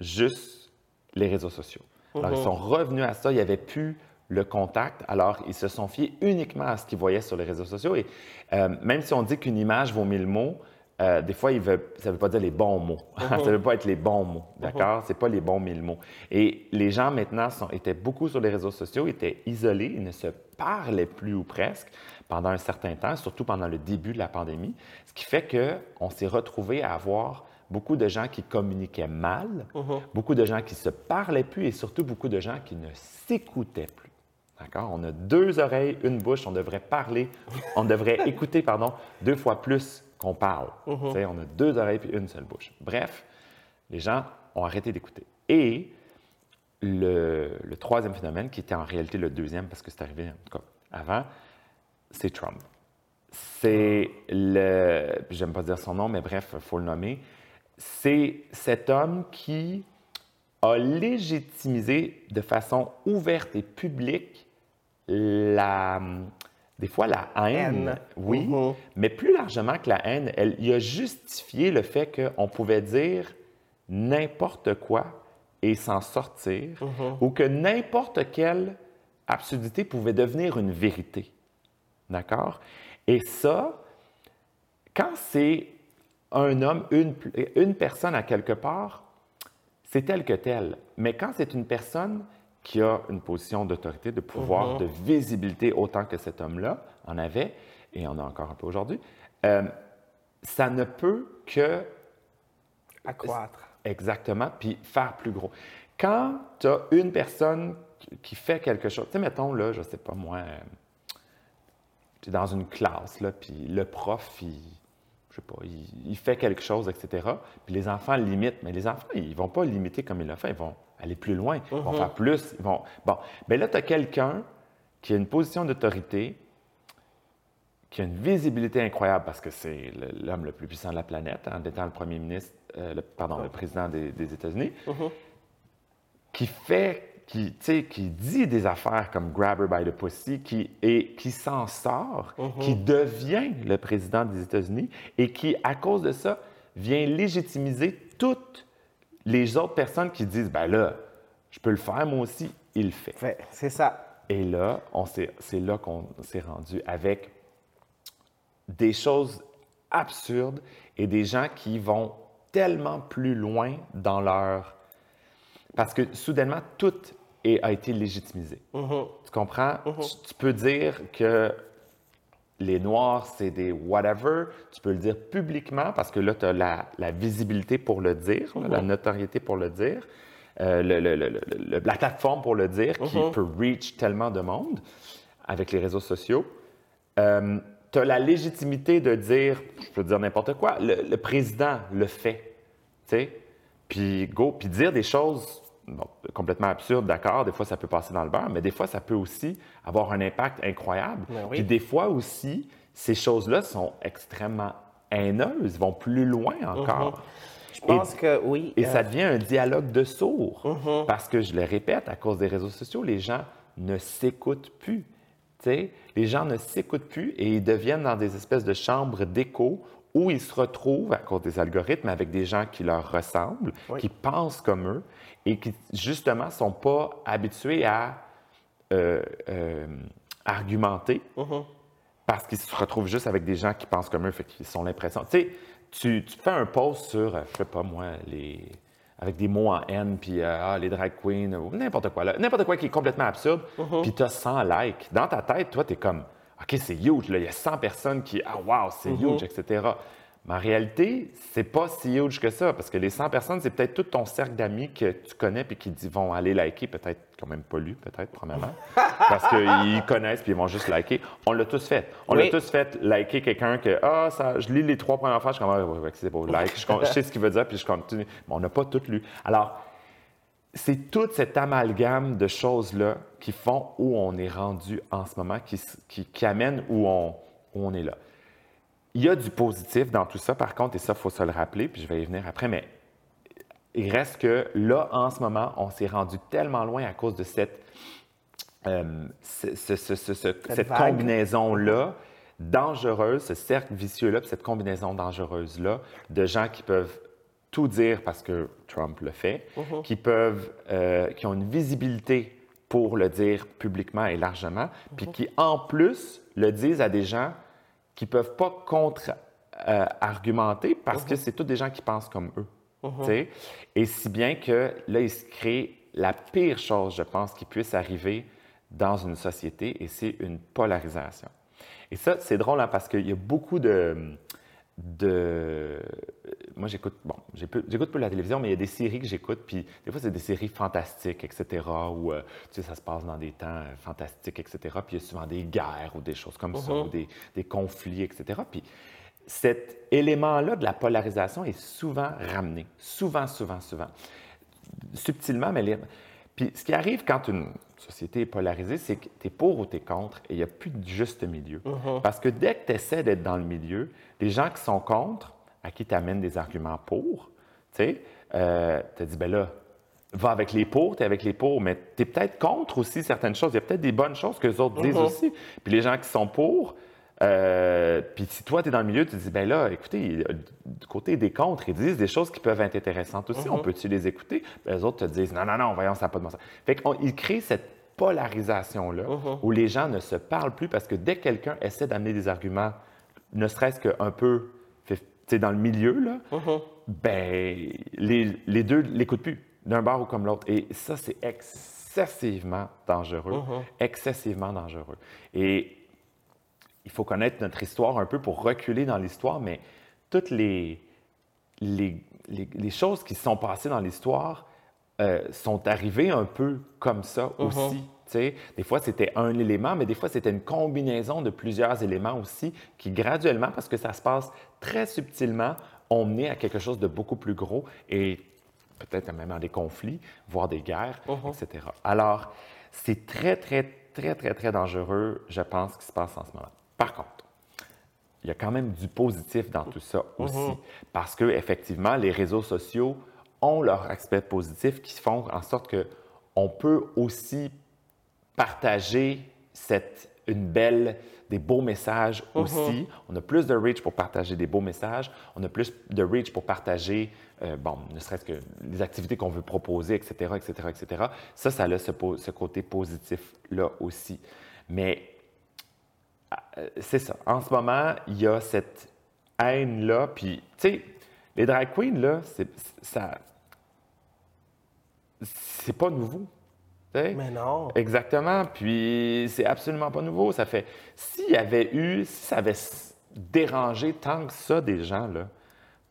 juste les réseaux sociaux. Alors, ils sont revenus à ça, il n'y avait plus le contact, alors ils se sont fiés uniquement à ce qu'ils voyaient sur les réseaux sociaux. Et euh, même si on dit qu'une image vaut mille mots, euh, des fois, il veut- ça ne veut pas dire les bons mots. ça ne veut pas être les bons mots, d'accord? C'est pas les bons mille mots. Et les gens maintenant sont, étaient beaucoup sur les réseaux sociaux, étaient isolés, ils ne se parlaient plus ou presque pendant un certain temps, surtout pendant le début de la pandémie, ce qui fait qu'on s'est retrouvé à avoir beaucoup de gens qui communiquaient mal, beaucoup de gens qui se parlaient plus et surtout beaucoup de gens qui ne s'écoutaient plus. D'accord? On a deux oreilles, une bouche, on devrait parler, on devrait écouter, pardon, deux fois plus qu'on parle. Sais, On a deux oreilles puis une seule bouche. Bref, les gens ont arrêté d'écouter. Et le, le troisième phénomène, qui était en réalité le deuxième, parce que c'est arrivé en tout cas avant, c'est Trump. C'est le. J'aime pas dire son nom, mais bref, il faut le nommer. C'est cet homme qui a légitimisé de façon ouverte et publique la, des fois la haine, Haine. oui, Mhm. mais plus largement que la haine, elle, il a justifié le fait qu'on pouvait dire n'importe quoi et s'en sortir, ou que n'importe quelle absurdité pouvait devenir une vérité. D'accord? Et ça, quand c'est un homme, une, une personne à quelque part, c'est tel que tel. Mais quand c'est une personne qui a une position d'autorité, de pouvoir, de visibilité autant que cet homme-là en avait, et en a encore un peu aujourd'hui, euh, ça ne peut que Accroître. Exactement, puis faire plus gros. Quand tu as une personne qui fait quelque chose. Tu sais, mettons, là, je sais pas moi, euh, tu es dans une classe, là, puis le prof, il, je sais pas, il, il fait quelque chose, etc. Puis les enfants limitent, mais les enfants, ils vont pas limiter comme il l'a fait, ils vont aller plus loin, ils vont faire plus, ils vont... Bon, mais là, tu as quelqu'un qui a une position d'autorité, qui a une visibilité incroyable parce que c'est l'homme le plus puissant de la planète, en étant le premier ministre, euh, le- pardon, le président des, des États-Unis, qui fait, qui, tu sais, qui dit des affaires comme grab her by the pussy, qui, et qui s'en sort, qui devient le président des États-Unis et qui, à cause de ça, vient légitimiser toutes les autres personnes qui disent, ben là, je peux le faire, moi aussi, il le fait. Fait, C'est ça. Et là, c'est là qu'on s'est rendu avec des choses absurdes et des gens qui vont tellement plus loin dans leur... Parce que soudainement, tout est- a été légitimisé. Tu comprends? Tu, tu peux dire que les Noirs, c'est des whatever. Tu peux le dire publiquement parce que là, tu as la, la visibilité pour le dire, la notoriété pour le dire, euh, le- le- le- le- le- la plateforme pour le dire qui peut reach tellement de monde avec les réseaux sociaux. Euh, tu as la légitimité de dire, je peux dire n'importe quoi, le, le président le fait. Tu sais? Puis go, puis dire des choses bon, complètement absurdes, d'accord, des fois ça peut passer dans le beurre, mais des fois ça peut aussi avoir un impact incroyable. Ben oui. Puis des fois aussi, ces choses-là sont extrêmement haineuses, vont plus loin encore. Je pense que oui. Et euh, ça devient un dialogue de sourds. Parce que, je le répète, à cause des réseaux sociaux, les gens ne s'écoutent plus. Tu sais, les gens ne s'écoutent plus et ils deviennent dans des espèces de chambres d'écho où ils se retrouvent, à cause des algorithmes, avec des gens qui leur ressemblent, Oui. qui pensent comme eux et qui, justement, ne sont pas habitués à euh, euh, argumenter parce qu'ils se retrouvent juste avec des gens qui pensent comme eux, fait qu'ils sont l'impression. Tu sais, tu, fais un post sur, euh, je sais pas moi, les avec des mots en haine, puis euh, ah, les drag queens, ou n'importe quoi, n'importe quoi qui est complètement absurde, puis tu as 100 likes. Dans ta tête, toi, tu es comme, OK, c'est huge, là, il y a 100 personnes qui, ah, wow, c'est huge, etc. Mais en réalité, c'est pas si huge que ça, parce que les 100 personnes, c'est peut-être tout ton cercle d'amis que tu connais puis qui vont aller liker, peut-être quand même pas lu, peut-être, premièrement, parce qu'ils connaissent puis ils vont juste liker. On l'a tous fait. On Oui. l'a tous fait liker quelqu'un que, ah, ça, je lis les trois premières fois, je suis comme, ah, ouais, ouais, c'est beau, like, je, je sais ce qu'il veut dire, puis je continue. Mais on n'a pas tout lu. Alors, c'est tout cet amalgame de choses-là qui font où on est rendu en ce moment, qui, s- qui, qui amène où on, où on est là. Il y a du positif dans tout ça, par contre, et ça, il faut se le rappeler, puis je vais y venir après, mais il reste que là, en ce moment, on s'est rendu tellement loin à cause de cette, euh, ce- ce- ce- ce- ce- cette combinaison-là dangereuse, ce cercle vicieux-là, cette combinaison dangereuse-là de gens qui peuvent tout dire parce que Trump le fait, qui peuvent, euh, qui ont une visibilité pour le dire publiquement et largement, puis qui en plus le disent à des gens qui peuvent pas contre-argumenter parce que c'est tous des gens qui pensent comme eux. Et si bien que là, il se crée la pire chose, je pense, qui puisse arriver dans une société, et c'est une polarisation. Et ça, c'est drôle hein, parce qu'il y a beaucoup de. de... Moi, j'écoute. Bon, j'écoute peu la télévision, mais il y a des séries que j'écoute, puis des fois, c'est des séries fantastiques, etc., où, euh, tu sais, ça se passe dans des temps euh, fantastiques, etc., puis il y a souvent des guerres ou des choses comme ça, ou des, des conflits, etc. Puis cet élément-là de la polarisation est souvent ramené. Souvent, souvent, souvent subtilement, mais. Puis ce qui arrive quand une société est polarisée, c'est que tu es pour ou tu es contre et il n'y a plus de juste milieu. Parce que dès que tu essaies d'être dans le milieu, les gens qui sont contre, à qui tu amènes des arguments pour, tu sais, euh, te dis, ben là, va avec les pour, tu es avec les pour, mais tu es peut-être contre aussi certaines choses. Il y a peut-être des bonnes choses que les autres disent aussi. Puis les gens qui sont pour, euh, puis si toi, tu es dans le milieu, tu te dis, ben là, écoutez, du côté des contre, ils disent des choses qui peuvent être intéressantes aussi. On peut-tu les écouter? Ben, les autres te disent, non, non, non, voyons, ça n'a pas de bon sens. Fait qu'ils créent cette polarisation-là où les gens ne se parlent plus parce que dès que quelqu'un essaie d'amener des arguments, ne serait-ce qu'un peu, tu dans le milieu, là, ben, les, les deux l'écoutent plus, d'un bord ou comme l'autre. Et ça, c'est excessivement dangereux. Excessivement dangereux. Et il faut connaître notre histoire un peu pour reculer dans l'histoire, mais toutes les, les, les- les choses qui se sont passées dans l'histoire euh, sont arrivés un peu comme ça aussi. Des fois, c'était un élément, mais des fois, c'était une combinaison de plusieurs éléments aussi qui, graduellement, parce que ça se passe très subtilement, ont mené à quelque chose de beaucoup plus gros et peut-être même à des conflits, voire des guerres, etc. Alors, c'est très, très, très, très, très dangereux, je pense, ce qui se passe en ce moment. Par contre, il y a quand même du positif dans tout ça aussi. Parce que effectivement, les réseaux sociaux ont leur aspect positif qui font en sorte que on peut aussi partager cette, une belle, des beaux messages aussi. On a plus de reach pour partager des beaux messages. On a plus de reach pour partager, euh, bon, ne serait-ce que les activités qu'on veut proposer, etc., etc., etc. Ça, ça a ce, ce côté positif-là aussi. Mais euh, c'est ça. En ce moment, il y a cette haine-là. Puis, tu sais, les drag queens, là, c'est, ça. C'est pas nouveau. Mais non. Exactement. Puis, c'est absolument pas nouveau. Ça fait. S'il y avait eu. Si ça avait dérangé tant que ça des gens, là,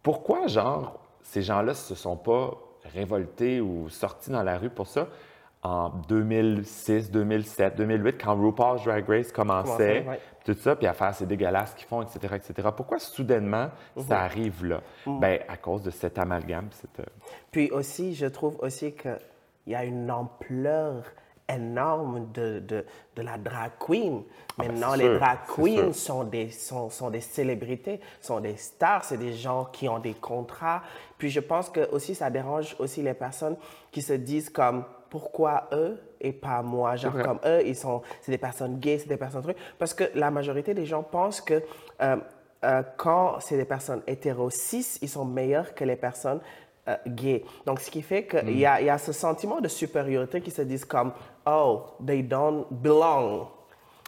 pourquoi, genre, ces gens-là se sont pas révoltés ou sortis dans la rue pour ça en 2006, 2007, 2008, quand RuPaul's Drag Race commençait, ouais. tout ça, puis à faire ces dégueulasses qu'ils font, etc., etc. Pourquoi soudainement Mhm. ça arrive là? Ben, à cause de cet amalgame. cette, euh, Puis aussi, je trouve aussi qu'il y a une ampleur énorme de, de, de la drag queen. Ah ben, Maintenant, les sûr, drag queens sont des, sont, sont des célébrités, sont des stars, c'est des gens qui ont des contrats. Puis je pense que aussi ça dérange aussi les personnes qui se disent comme pourquoi eux et pas moi? Genre comme eux ils sont c'est des personnes gays c'est des personnes trucs parce que la majorité des gens pensent que euh, euh, quand c'est des personnes hétéro cis ils sont meilleurs que les personnes euh, gays donc ce qui fait qu'il y, a, il y a ce sentiment de supériorité qui se disent comme oh they don't belong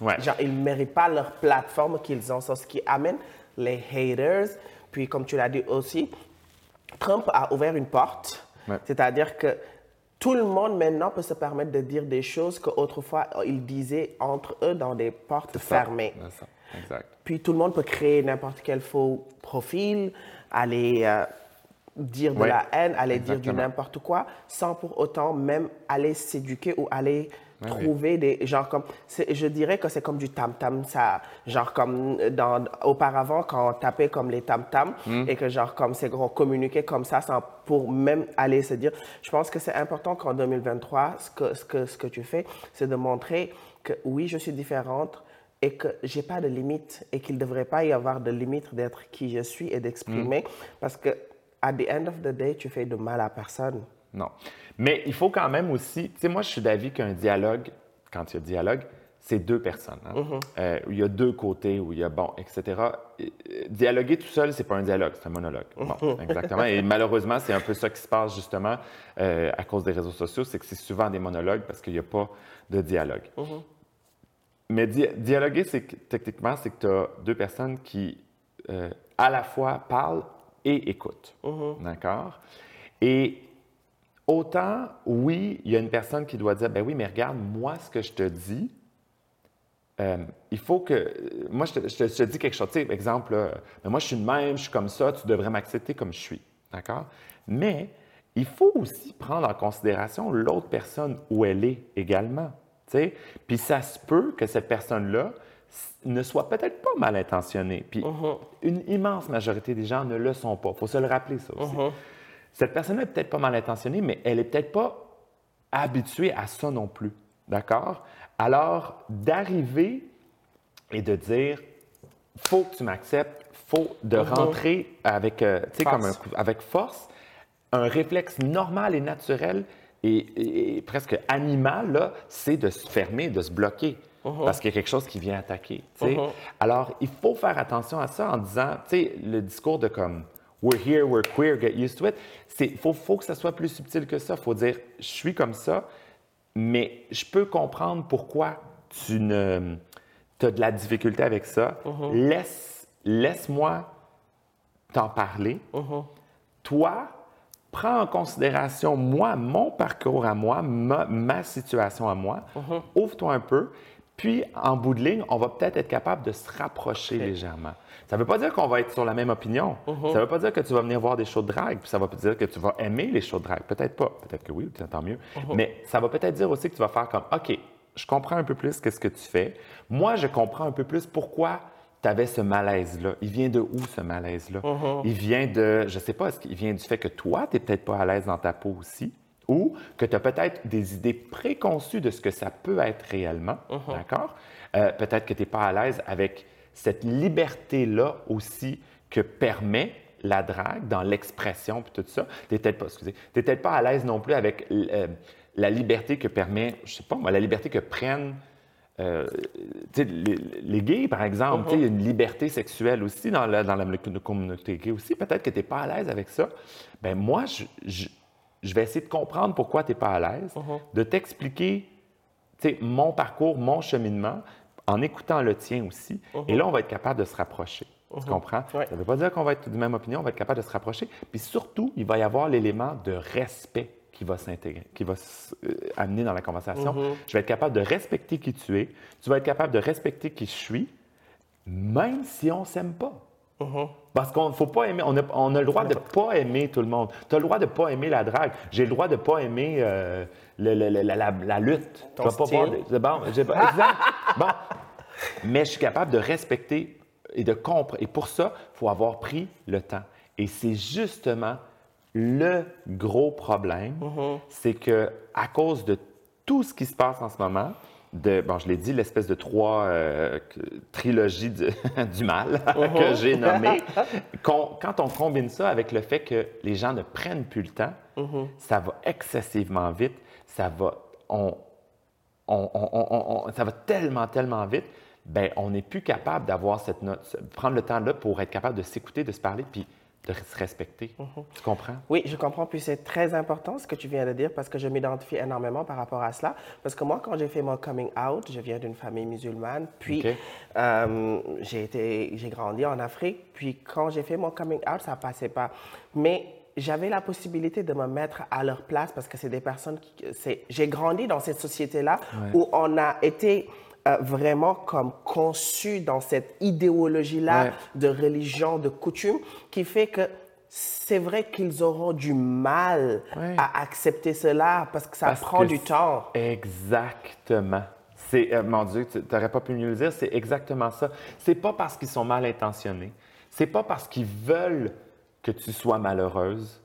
Ouais. Genre, ils ne méritent pas leur plateforme qu'ils ont. C'est ce qui amène les haters. Puis, comme tu l'as dit aussi, Trump a ouvert une porte. Ouais. C'est-à-dire que tout le monde maintenant peut se permettre de dire des choses qu'autrefois ils disaient entre eux dans des portes fermées. C'est ça. Exact. Puis tout le monde peut créer n'importe quel faux profil, aller euh, dire de Ouais, la haine, aller dire du n'importe quoi, sans pour autant même aller s'éduquer ou aller Ouais, trouver des genre comme je dirais que c'est comme du tam tam ça genre comme dans auparavant quand on tapait comme les tam tam Hmm. et que genre comme c'est qu'on communiquait comme ça sans pour même aller se dire je pense que c'est important qu'en 2023 ce que ce que ce que tu fais c'est de montrer que oui je suis différente et que j'ai pas de limite et qu'il ne devrait pas y avoir de limite d'être qui je suis et d'exprimer Mm. parce que at the end of the day tu fais de mal à personne. Non. Mais il faut quand même aussi, tu sais, moi, je suis d'avis qu'un dialogue, quand il y a dialogue, c'est deux personnes. hein. Mm-hmm. Euh, il y a deux côtés, où il y a bon, etc. Et, euh, Dialoguer tout seul, c'est pas un dialogue, c'est un monologue. Bon, Mm-hmm. exactement. Et malheureusement, c'est un peu ça qui se passe justement euh, à cause des réseaux sociaux, c'est que c'est souvent des monologues parce qu'il n'y a pas de dialogue. Mm-hmm. Mais di- dialoguer, c'est que, techniquement, c'est que tu as deux personnes qui, euh, à la fois, parlent et écoutent. D'accord? Et autant, oui, il y a une personne qui doit dire, ben oui, mais regarde, moi, ce que je te dis, euh, il faut que. euh, Moi, je te, je te- je te dis quelque chose. Tu sais, exemple, là, Ben, moi, je suis de même, je suis comme ça, tu devrais m'accepter comme je suis. D'accord? Mais il faut aussi prendre en considération l'autre personne où elle est également. tu sais? Puis ça se peut que cette personne-là ne soit peut-être pas mal intentionnée. Puis une immense majorité des gens ne le sont pas. Il faut se le rappeler, ça aussi. Cette personne-là est peut-être pas mal intentionnée, mais elle est peut-être pas habituée à ça non plus. D'accord? Alors, d'arriver et de dire faut que tu m'acceptes, faut de rentrer avec, euh, comme un avec force, un réflexe normal et naturel et, et- et presque animal, c'est de se fermer, de se bloquer. Parce qu'il y a quelque chose qui vient attaquer. sais. Alors, il faut faire attention à ça en disant, tu sais, le discours de comme We're here, we're queer, get used to it. Il faut, faut que ça soit plus subtil que ça. Il faut dire Je suis comme ça, mais je peux comprendre pourquoi tu ne as de la difficulté avec ça. Laisse, laisse-moi t'en parler. Toi, prends en considération moi, mon parcours à moi, ma, ma situation à moi. Ouvre-toi un peu. Puis, en bout de ligne, on va peut-être être capable de se rapprocher légèrement. Ça ne veut pas dire qu'on va être sur la même opinion. Mhm. Ça ne veut pas dire que tu vas venir voir des shows de drague, puis ça va pas dire que tu vas aimer les shows de drague. Peut-être pas. Peut-être que oui, ou tant mieux. Mhm. Mais ça va peut-être dire aussi que tu vas faire comme, OK, je comprends un peu plus qu'est-ce que tu fais. Moi, je comprends un peu plus pourquoi tu avais ce malaise-là. Il vient de où, ce malaise-là? Mhm. Il vient de, je sais pas, est-ce qu'il vient du fait que toi, tu n'es peut-être pas à l'aise dans ta peau aussi? Ou que tu as peut-être des idées préconçues de ce que ça peut être réellement, Mhm. d'accord? Euh, peut-être que tu n'es pas à l'aise avec cette liberté-là aussi que permet la drague dans l'expression puis tout ça. Tu n'es peut-être pas, excusez, pas à l'aise non plus avec euh, la liberté que permet, je sais pas moi, la liberté que prennent euh, les, les gays, par exemple, sais, il y a une liberté sexuelle aussi dans la, dans la communauté gay aussi. Peut-être que tu n'es pas à l'aise avec ça. Ben moi, je, je- je vais essayer de comprendre pourquoi tu n'es pas à l'aise, de t'expliquer mon parcours, mon cheminement, en écoutant le tien aussi. Et là, on va être capable de se rapprocher. Tu comprends? Ouais. Ça ne veut pas dire qu'on va être de même opinion, on va être capable de se rapprocher. Puis surtout, il va y avoir l'élément de respect qui va s'intégrer, qui va euh, amener dans la conversation. Je vais être capable de respecter qui tu es. Tu vas être capable de respecter qui je suis, même si on ne s'aime pas. Parce qu'on ne faut pas aimer, on a, on a le droit de ne pas aimer tout le monde. Tu as le droit de ne pas aimer la drague. J'ai le droit de ne pas aimer euh, le- le- le- la, la- la lutte. Ton pas de- bon, exact. bon. Mais je suis capable de respecter et de comprendre. Et pour ça, il faut avoir pris le temps. Et c'est justement le gros problème, c'est que à cause de tout ce qui se passe en ce moment, de, bon, je l'ai dit, l'espèce de trois euh, que- trilogie du, du mal que j'ai nommé, qu'on- quand on combine ça avec le fait que les gens ne prennent plus le temps, ça va excessivement vite, ça va, on, ça va tellement, tellement vite, ben, on n'est plus capable d'avoir cette note, prendre le temps là pour être capable de s'écouter, de se parler, puis de se respecter. Tu comprends? Oui, je comprends. Puis c'est très important ce que tu viens de dire parce que je m'identifie énormément par rapport à cela. Parce que moi, quand j'ai fait mon coming out, je viens d'une famille musulmane. Puis euh, j'ai été, j'ai grandi en Afrique. Puis quand j'ai fait mon coming out, ça passait pas. Mais j'avais la possibilité de me mettre à leur place parce que c'est des personnes qui, j'ai grandi dans cette société-là où on a été euh, vraiment comme conçu dans cette idéologie-là Ouais. de religion, de coutume, qui fait que c'est vrai qu'ils auront du mal Ouais. à accepter cela parce que ça Parce prend que du temps. Exactement. C'est, euh, mon Dieu, tu n'aurais pas pu mieux le dire, c'est exactement ça. C'est pas parce qu'ils sont mal intentionnés, c'est pas parce qu'ils veulent que tu sois malheureuse,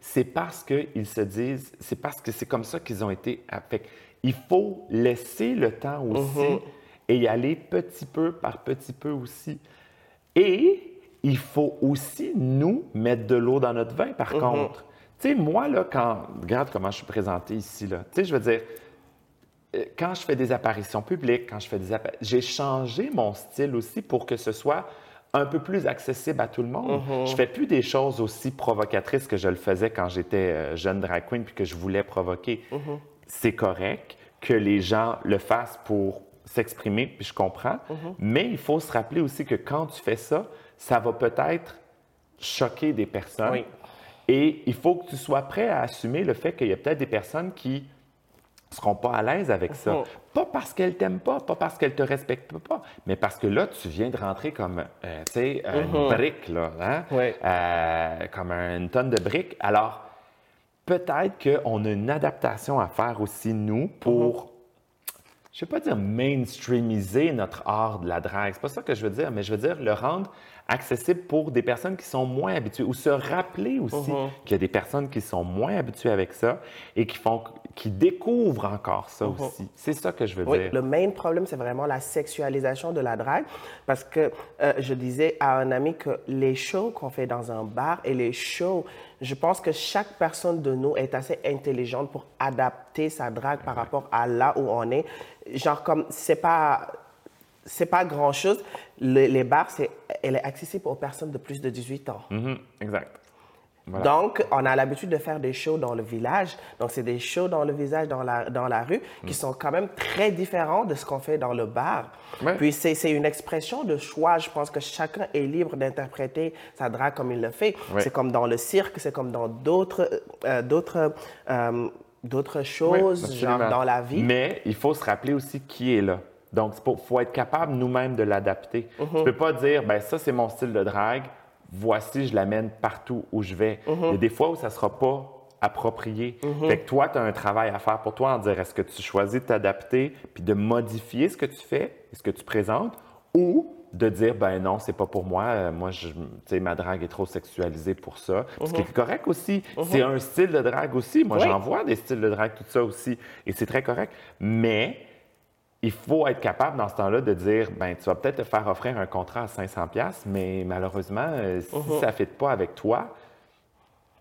c'est parce qu'ils se disent, c'est parce que c'est comme ça qu'ils ont été. Fait que il faut laisser le temps aussi et y aller petit peu par petit peu aussi. Et il faut aussi, nous, mettre de l'eau dans notre vin, par contre. Tu sais, moi, là, quand. Regarde comment je suis présenté ici, là. Tu sais, je veux dire, euh, quand je fais des apparitions publiques, quand je fais des j'ai changé mon style aussi pour que ce soit un peu plus accessible à tout le monde. Je fais plus des choses aussi provocatrices que je le faisais quand j'étais euh, jeune drag queen puis que je voulais provoquer. C'est correct que les gens le fassent pour s'exprimer, puis je comprends, mais il faut se rappeler aussi que quand tu fais ça, ça va peut-être choquer des personnes. Oui. Et il faut que tu sois prêt à assumer le fait qu'il y a peut-être des personnes qui seront pas à l'aise avec ça. Mhm. Pas parce qu'elles t'aiment pas, pas parce qu'elles te respectent pas, mais parce que là, tu viens de rentrer comme, euh, tu sais, une brique, là, hein? Mhm. Euh, comme une tonne de briques. Alors, peut-être qu'on a une adaptation à faire aussi, nous, pour, je ne vais pas dire mainstreamiser notre art de la drague. C'est pas ça que je veux dire, mais je veux dire le rendre accessible pour des personnes qui sont moins habituées ou se rappeler aussi qu'il y a des personnes qui sont moins habituées avec ça et qui font qui découvrent encore ça aussi. C'est ça que je veux Oui, dire. le main problème, c'est vraiment la sexualisation de la drague. Parce que euh, je disais à un ami que les shows qu'on fait dans un bar et les shows, je pense que chaque personne de nous est assez intelligente pour adapter sa drague par rapport à là où on est. Genre, comme, c'est pas. C'est pas grand chose. Les bars, c'est, elle est accessible aux personnes de plus de 18 ans. Mhm, exact. Voilà. Donc, on a l'habitude de faire des shows dans le village. Donc, c'est des shows dans le visage, dans la, dans la rue, qui sont quand même très différents de ce qu'on fait dans le bar. Ouais. Puis, c'est c'est une expression de choix. Je pense que chacun est libre d'interpréter sa drague comme il le fait. Ouais. C'est comme dans le cirque, c'est comme dans d'autres euh, d'autres euh, d'autres Oui, choses, genre dans la vie. Mais il faut se rappeler aussi qui est là. Donc, il faut être capable nous-mêmes de l'adapter. Tu ne peux pas dire, ben ça, c'est mon style de drague, voici, je l'amène partout où je vais. Il y a des fois où ça ne sera pas approprié. Fait que toi, tu as un travail à faire pour toi en dire, est-ce que tu choisis de t'adapter puis de modifier ce que tu fais, ce que tu présentes, ou de dire ben non, c'est pas pour moi. Euh, moi, je, tu sais, ma drague est trop sexualisée pour ça. Ce qui est correct aussi. C'est un style de drague aussi. Moi, Oui. j'en vois des styles de drague, tout ça aussi. Et c'est très correct. Mais il faut être capable dans ce temps-là de dire ben tu vas peut-être te faire offrir un contrat à 500 pièces mais malheureusement euh, si ça ne fit pas avec toi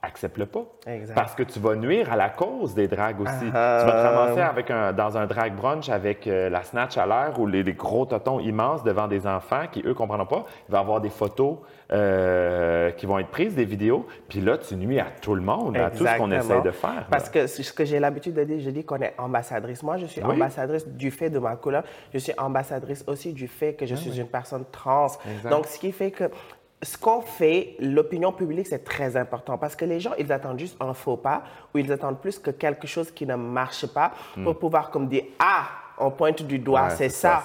accepte-le pas Exact. parce que tu vas nuire à la cause des dragues aussi Ah. tu vas te ramasser avec un, dans un drag brunch avec euh, la snatch à l'air ou les, les gros totons immenses devant des enfants qui eux comprendront pas il va y avoir des photos euh, qui vont être prises des vidéos puis là tu nuis à tout le monde à tout ce qu'on Exactement. essaie de faire là. Parce que ce que j'ai l'habitude de dire, je dis qu'on est ambassadrice. Moi, je suis Oui. ambassadrice du fait de ma couleur. Je suis ambassadrice aussi du fait que je suis une personne trans. Ah Exact. Donc, ce qui fait que ce qu'on fait, l'opinion publique, c'est très important parce que les gens, ils attendent juste un faux pas ou ils attendent plus que quelque chose qui ne marche pas pour pouvoir comme dire « Ah, on pointe du doigt, Hmm. Ouais, c'est ça.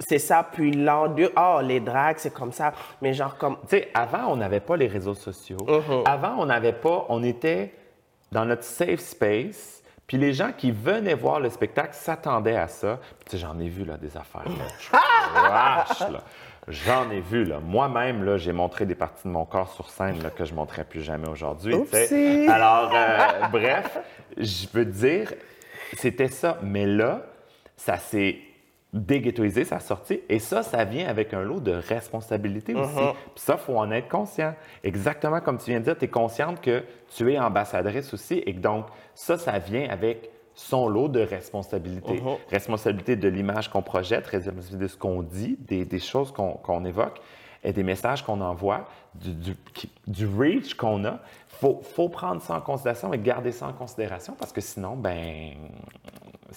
C'est ça, puis deux, oh, les dragues, c'est comme ça. Mais genre comme... Tu sais, avant, on n'avait pas les réseaux sociaux. Mhm. Avant, on n'avait pas, on était dans notre safe space. Puis les gens qui venaient voir le spectacle s'attendaient à ça. Puis j'en ai vu là, des affaires. Là. Trash, là. J'en ai vu. là. Moi-même, là, j'ai montré des parties de mon corps sur scène là, que je ne montrerai plus jamais aujourd'hui. Alors, euh, bref, je peux te dire, c'était ça. Mais là, ça s'est déghettoisé, ça a sorti. Et ça, ça vient avec un lot de responsabilité aussi. Puis ça, il faut en être conscient. Exactement comme tu viens de dire, tu es consciente que tu es ambassadrice aussi. Et que donc, ça, ça vient avec son lot de responsabilités. Responsabilité de l'image qu'on projette, responsabilité de ce qu'on dit, des, des choses qu'on évoque et des messages qu'on envoie, du, du reach qu'on a. Il faut, faut prendre ça en considération et garder ça en considération parce que sinon, ben,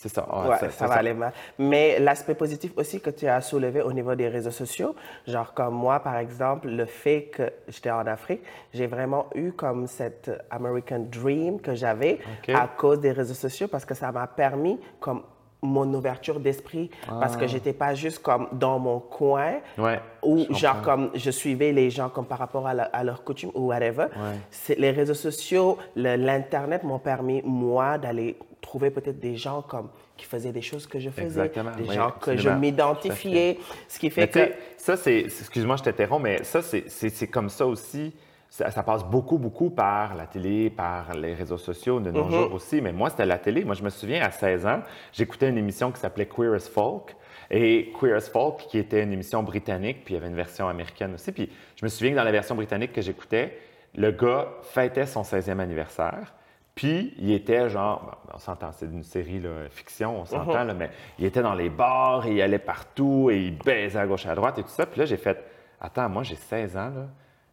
c'est ça. Ouais, c'est- ça va aller mal. Mais l'aspect positif aussi que tu as soulevé au niveau des réseaux sociaux, genre comme moi, par exemple, le fait que j'étais en Afrique, j'ai vraiment eu comme cette American Dream que j'avais à cause des réseaux sociaux parce que ça m'a permis comme mon ouverture d'esprit parce que j'étais pas juste comme dans mon coin Ah. Ouais, ou genre comme je suivais les gens comme par rapport à, la- à leur coutume ou whatever. Ouais. Les réseaux sociaux, l'Internet m'ont permis, moi, d'aller trouver peut-être des gens comme qui faisaient des choses que je faisais, Exactement, des oui, gens que je m'identifiais, ce qui fait Mais que... ça, c'est. Excuse-moi, je t'interromps, mais ça, c'est comme ça aussi. Ça, ça passe beaucoup, beaucoup par la télé, par les réseaux sociaux de nos Mm-hmm. jours aussi. Mais moi, c'était la télé. Moi, je me souviens, à 16 ans, j'écoutais une émission qui s'appelait Queer as Folk. Et Queer as Folk, qui était une émission britannique, puis il y avait une version américaine aussi. Puis je me souviens que dans la version britannique que j'écoutais, le gars fêtait son 16e anniversaire. Puis, il était genre, bon, on s'entend, c'est une série là, fiction, on s'entend, là, mais il était dans les bars, et il allait partout, et il baisait à gauche et à droite et tout ça. Puis là, j'ai fait, attends, moi, j'ai 16 ans, là,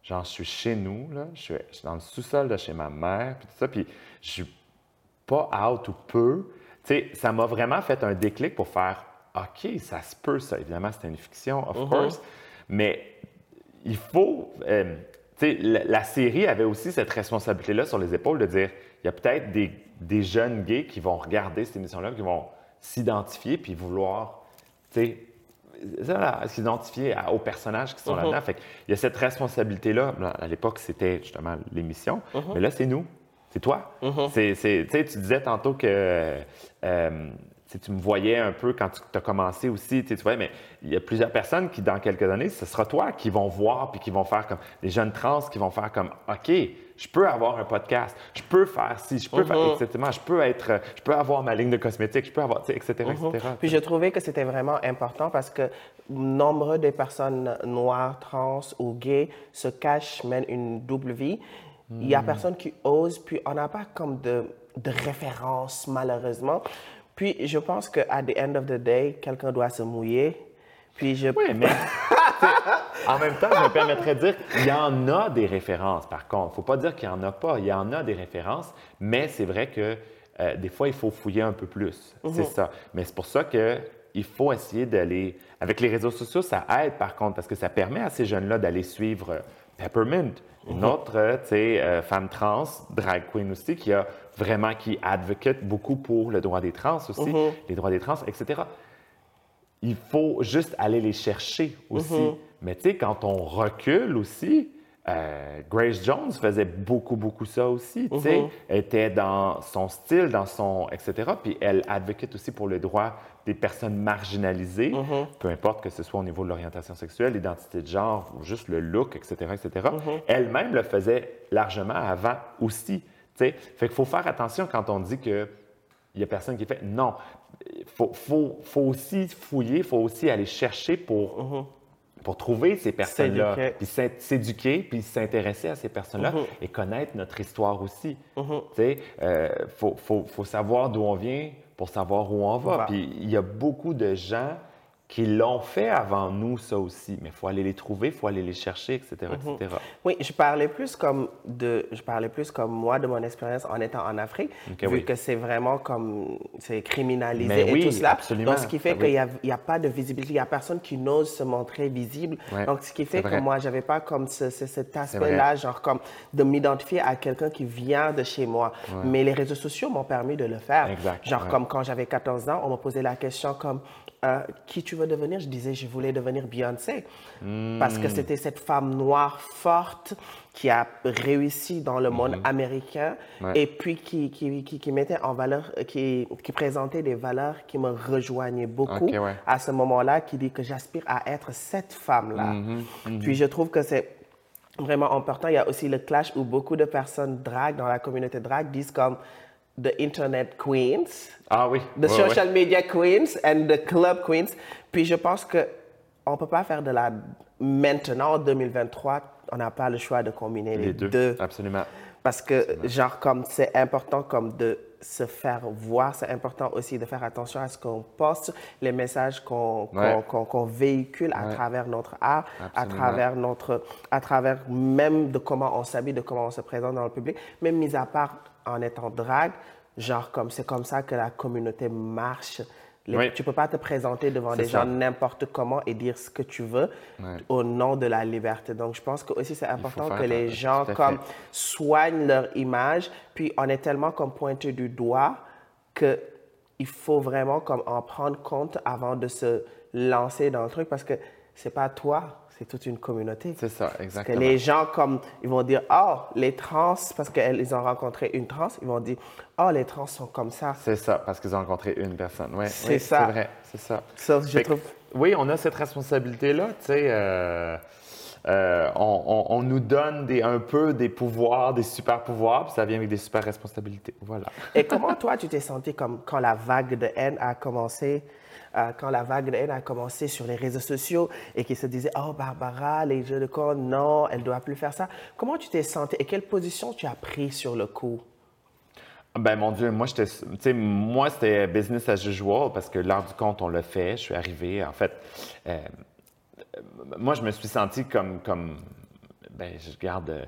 genre, je suis chez nous, là, je suis, dans le sous-sol de chez ma mère, puis tout ça, puis je suis pas out ou peu. Tu sais, ça m'a vraiment fait un déclic pour faire, OK, ça se peut, ça. Évidemment, c'était une fiction, of course, mais il faut. euh, tu sais, la, la série avait aussi cette responsabilité-là sur les épaules de dire il y a peut-être des, des jeunes gays qui vont regarder cette émission-là, qui vont s'identifier puis vouloir, tu sais, ça, là, s'identifier à- aux personnages qui sont là-dedans. Fait il y a cette responsabilité-là. Là, À l'époque, c'était justement l'émission, mais là, c'est nous. C'est toi. C'est- c'est- tu sais, tu disais tantôt que euh, sais, tu me voyais un peu quand tu as commencé aussi. Tu sais, tu vois, mais il y a plusieurs personnes qui, dans quelques années, ce sera toi qui vont voir puis qui vont faire comme des jeunes trans qui vont faire comme OK, je peux avoir un podcast, je peux faire ci, je peux faire, etc. Je peux être, je peux avoir ma ligne de cosmétiques, je peux avoir, tu sais, etc., etc. Puis je trouvais que c'était vraiment important parce que nombreux des personnes noires, trans ou gays se cachent, mènent une double vie. Il Hmm. y a personne qui ose, puis on n'a pas comme de, de référence, malheureusement. Puis je pense qu'à the end of the day, quelqu'un doit se mouiller. Puis je... Oui, mais en même temps, je me permettrais de dire qu'il y en a des références, par contre. Il ne faut pas dire qu'il n'y en a pas. Il y en a des références, mais c'est vrai que euh, des fois, il faut fouiller un peu plus. C'est ça. Mais c'est pour ça qu'il faut essayer d'aller. Avec les réseaux sociaux, ça aide, par contre, parce que ça permet à ces jeunes-là d'aller suivre euh, Peppermint, une autre euh, euh, femme trans, drag queen aussi, qui a vraiment qui advocate beaucoup pour le droit des trans aussi, les droits des trans, etc il faut juste aller les chercher aussi. Mm-hmm. Mais tu sais, quand on recule aussi, euh, Grace Jones faisait beaucoup, beaucoup ça aussi. Tu sais, Mm-hmm. Elle était dans son style, dans son. etc. Puis elle advocate aussi pour les droits des personnes marginalisées, Mm-hmm. peu importe que ce soit au niveau de l'orientation sexuelle, l'identité de genre, ou juste le look, etc. etc. Elle-même le faisait largement avant aussi. Fait qu'il faut faire attention quand on dit que il n'y a personne qui fait. Non. Il faut, faut- faut aussi fouiller, il faut aussi aller chercher pour, pour trouver ces personnes-là. Puis s'éduquer, puis s'intéresser à ces personnes-là et connaître notre histoire aussi. Tu sais, euh, faut, faut- savoir d'où on vient pour savoir où on va. Va. Puis il y a beaucoup de gens qui l'ont fait avant nous, ça aussi. Mais il faut aller les trouver, il faut aller les chercher, etc., etc. Oui, je parlais plus comme de, je parlais plus comme moi de mon expérience en étant en Afrique, vu oui. que c'est vraiment comme c'est criminalisé Mais et oui, tout cela. absolument. Donc ce qui fait Ah oui. qu'il n'y a, a pas de visibilité, il y a personne qui n'ose se montrer visible. Ouais, Donc ce qui fait que moi j'avais pas comme ce- ce- cet aspect-là, genre comme de m'identifier à quelqu'un qui vient de chez moi. Mais les réseaux sociaux m'ont permis de le faire. Exact, Genre ouais. comme quand j'avais 14 ans, on me posait la question comme qui tu veux devenir Je disais je voulais devenir Beyoncé parce Hmm. que c'était cette femme noire forte qui a réussi dans le monde américain Hmm. Ouais. et puis qui, qui, qui, qui mettait en valeur, qui, qui présentait des valeurs qui me rejoignaient beaucoup ouais. à ce moment-là, qui dit que j'aspire à être cette femme-là. Mm-hmm, Puis je trouve que c'est vraiment important. Il y a aussi le clash où beaucoup de personnes drag dans la communauté drag disent comme the internet queens, Ah oui. the ouais, ouais. social media queens and the club queens. Puis je pense que on peut pas faire de la maintenant en 2023, on n'a pas le choix de combiner les, Les deux. deux. Absolument. Parce que, genre, comme c'est important comme de se faire voir, c'est important aussi de faire attention à ce qu'on poste, les messages qu'on Ouais. qu'on véhicule à Ouais. travers notre art, à travers notre, à travers même de comment on s'habille, de comment on se présente dans le public, même mis à part en étant drague, genre comme c'est comme ça que la communauté marche. Les- Oui. Tu peux pas te présenter devant des ça. gens n'importe comment et dire ce que tu veux au nom de la liberté. Donc, je pense que aussi c'est important que les gens comme soignent leur image, puis on est tellement comme pointé du doigt que il faut vraiment comme en prendre compte avant de se lancer dans le truc parce que c'est pas toi, c'est toute une communauté. C'est ça, Parce que exactement. les gens comme ils vont dire oh les trans parce qu'ils ont rencontré une trans, ils vont dire oh les trans sont comme ça. C'est ça, parce qu'ils ont rencontré une personne. Ouais, C'est oui, ça. C'est vrai, c'est ça. Ça, je Fait que, trouve. Oui, on a cette responsabilité-là, tu sais. euh, euh, on, on- on nous donne des, un peu des pouvoirs, des super pouvoirs, puis ça vient avec des super responsabilités. Voilà. Et comment toi, tu t'es senti comme quand la vague de haine a commencé, euh, quand la vague de haine a commencé sur les réseaux sociaux et qui se disait oh Barbara, les jeux de corps, non, elle doit plus faire ça. Comment tu t'es senti et quelle position tu as pris sur le coup? Ben mon Dieu, moi j'étais, moi c'était business as usual parce que l'heure du compte on l'a fait. Je suis arrivé, en fait, euh, euh, moi je me suis senti comme, comme, ben je garde,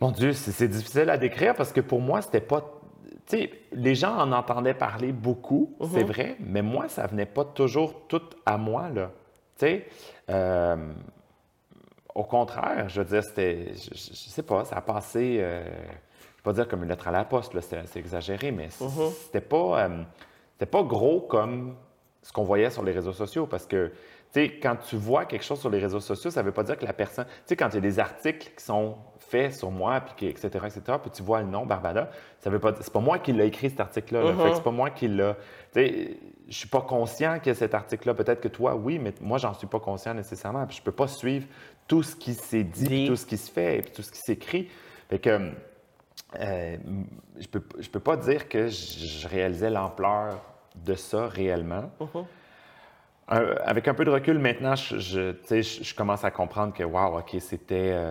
mon Dieu, c'est, difficile à décrire parce que pour moi c'était pas, sais, les gens en entendaient parler beaucoup, c'est vrai, mais moi ça venait pas toujours tout à moi là, tu sais. euh, au contraire, je veux dire, c'était, je, sais pas, ça a passé, euh, je vais pas dire comme une lettre à la poste, là, c'est, exagéré, mais c- c'était pas, euh, c'était pas gros comme ce qu'on voyait sur les réseaux sociaux, parce que, tu sais, quand tu vois quelque chose sur les réseaux sociaux, ça veut pas dire que la personne, tu sais, quand il y a des articles qui sont faits sur moi, puis qui, etc., etc., puis tu vois le nom Barbada, ça veut pas, c'est pas moi qui l'ai écrit cet article-là, là. Fait que c'est pas moi qui l'a, tu sais, je suis pas conscient a cet article-là. Peut-être que toi, oui, mais moi, j'en suis pas conscient nécessairement. Puis je peux pas suivre tout ce qui s'est dit, puis tout ce qui se fait, puis tout ce qui s'écrit. Fait que euh, je peux, je peux pas dire que je, je réalisais l'ampleur de ça réellement. Euh, avec un peu de recul maintenant, je, je, tu sais, je, je commence à comprendre que, wow, OK, c'était euh,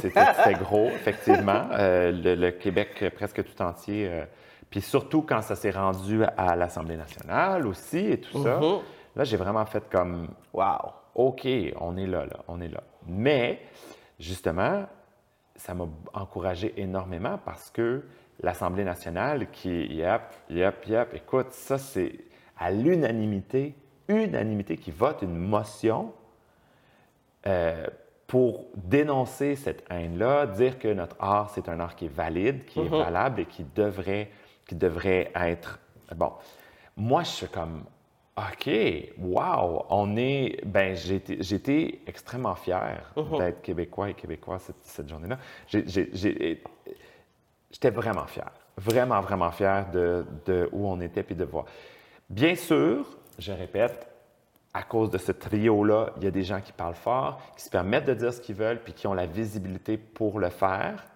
c'était gros, effectivement. Euh, le, le Québec presque tout entier. euh, puis surtout quand ça s'est rendu à l'Assemblée nationale aussi et tout ça. Mhm. Là, j'ai vraiment fait comme, Wow. OK, on est là, là, on est là. Mais, justement, ça m'a encouragé énormément parce que l'Assemblée nationale, qui, yep, yep, yep, écoute, ça, c'est à l'unanimité, unanimité qui vote une motion euh, pour dénoncer cette haine-là, dire que notre art, c'est un art qui est valide, qui est valable et qui devrait, qui devrait être... Bon, moi, je suis comme, OK, wow, on est. Ben, j'ai été- j'ai été extrêmement fier Mhm. d'être Québécois et Québécois cette, cette journée-là. J'étais vraiment fier, vraiment, vraiment fier de, de où on était puis de voir. Bien sûr, je répète, à cause de ce trio-là, il y a des gens qui parlent fort, qui se permettent de dire ce qu'ils veulent puis qui ont la visibilité pour le faire.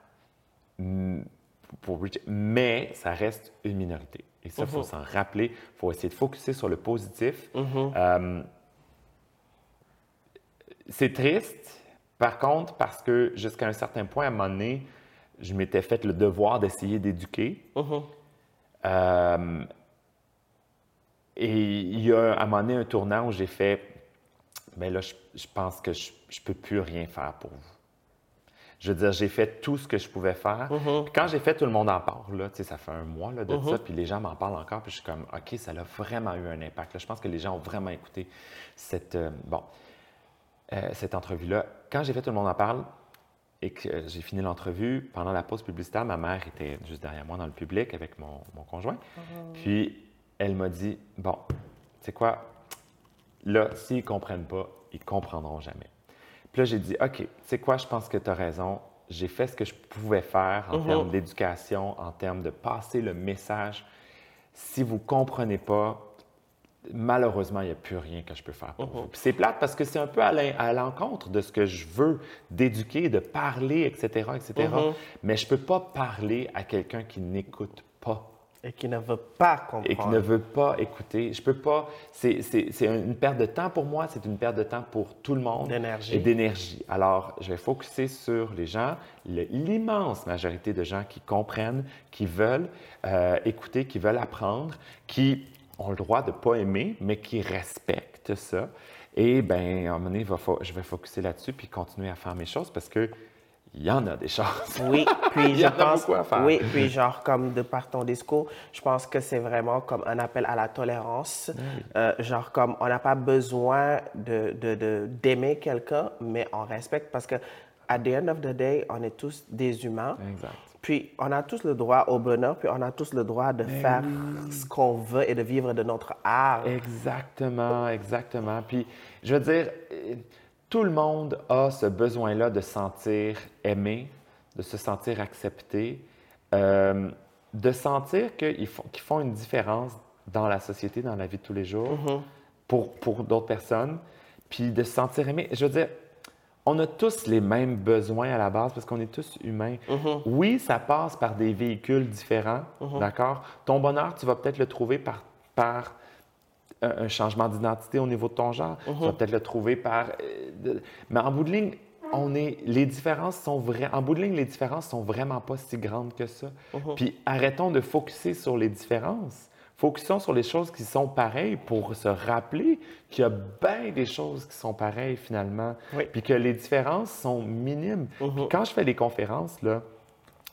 Pour mais ça reste une minorité. Et ça, il faut s'en rappeler. Il faut essayer de focuser sur le positif. Euh, c'est triste, par contre, parce que jusqu'à un certain point, à un moment donné, je m'étais fait le devoir d'essayer d'éduquer. Euh, et il y a à un moment donné un tournant où j'ai fait, mais là, je, je pense que je ne peux plus rien faire pour vous. Je veux dire, j'ai fait tout ce que je pouvais faire. Puis quand j'ai fait, tout le monde en parle. Là, ça fait un mois là, de ça, puis les gens m'en parlent encore. Puis je suis comme, OK, ça a vraiment eu un impact. là. Je pense que les gens ont vraiment écouté cette, euh, bon, euh, cette entrevue-là. Quand j'ai fait, tout le monde en parle et que euh, j'ai fini l'entrevue, pendant la pause publicitaire, ma mère était juste derrière moi dans le public avec mon, mon conjoint. Puis elle m'a dit, bon, tu sais quoi, là, s'ils ne comprennent pas, ils ne comprendront jamais. Puis là, j'ai dit, OK, tu sais quoi, je pense que tu as raison. J'ai fait ce que je pouvais faire en termes d'éducation, en termes de passer le message. Si vous ne comprenez pas, malheureusement, il n'y a plus rien que je peux faire pour vous. Puis c'est plate parce que c'est un peu à l'en- à l'encontre de ce que je veux, d'éduquer, de parler, etc., etc. Mais je ne peux pas parler à quelqu'un qui n'écoute pas Et qui ne veut pas comprendre. et qui ne veut pas écouter. Je peux pas. C'est une perte de temps pour moi, c'est une perte de temps pour tout le monde. D'énergie. Et d'énergie. Alors, je vais focuser sur les gens, l'immense majorité de gens qui comprennent, qui veulent euh, écouter, qui veulent apprendre, qui ont le droit de ne pas aimer, mais qui respectent ça. Et bien, à un moment donné, je vais focuser là-dessus puis continuer à faire mes choses parce que il y en a des choses. Oui, puis Il y je en a pense, beaucoup à faire. oui, puis genre comme de par ton discours, je pense que c'est vraiment comme un appel à la tolérance. Euh, genre comme on n'a pas besoin de de- de- d'aimer quelqu'un, mais on respecte parce que at the end of the day, on est tous des humains. Exact. Puis on a tous le droit au bonheur, puis on a tous le droit de faire ce qu'on veut et de vivre de notre art. Exactement, exactement. Puis, je veux dire, tout le monde a ce besoin-là de se sentir aimé, de se sentir accepté, euh, de sentir qu'ils font, une différence dans la société, dans la vie de tous les jours, pour, pour d'autres personnes, puis de se sentir aimé. Je veux dire, on a tous les mêmes besoins à la base parce qu'on est tous humains. Oui, ça passe par des véhicules différents, d'accord? Ton bonheur, tu vas peut-être le trouver par, par un, un changement d'identité au niveau de ton genre. Tu vas peut-être le trouver par... euh, de- Mais en bout de ligne, on est, les différences sont vraies. En bout de ligne, les différences sont vraiment pas si grandes que ça. Puis arrêtons de focuser sur les différences. Focusons sur les choses qui sont pareilles pour se rappeler qu'il y a bien des choses qui sont pareilles finalement. Oui. Puis que les différences sont minimes. Puis quand je fais des conférences, là,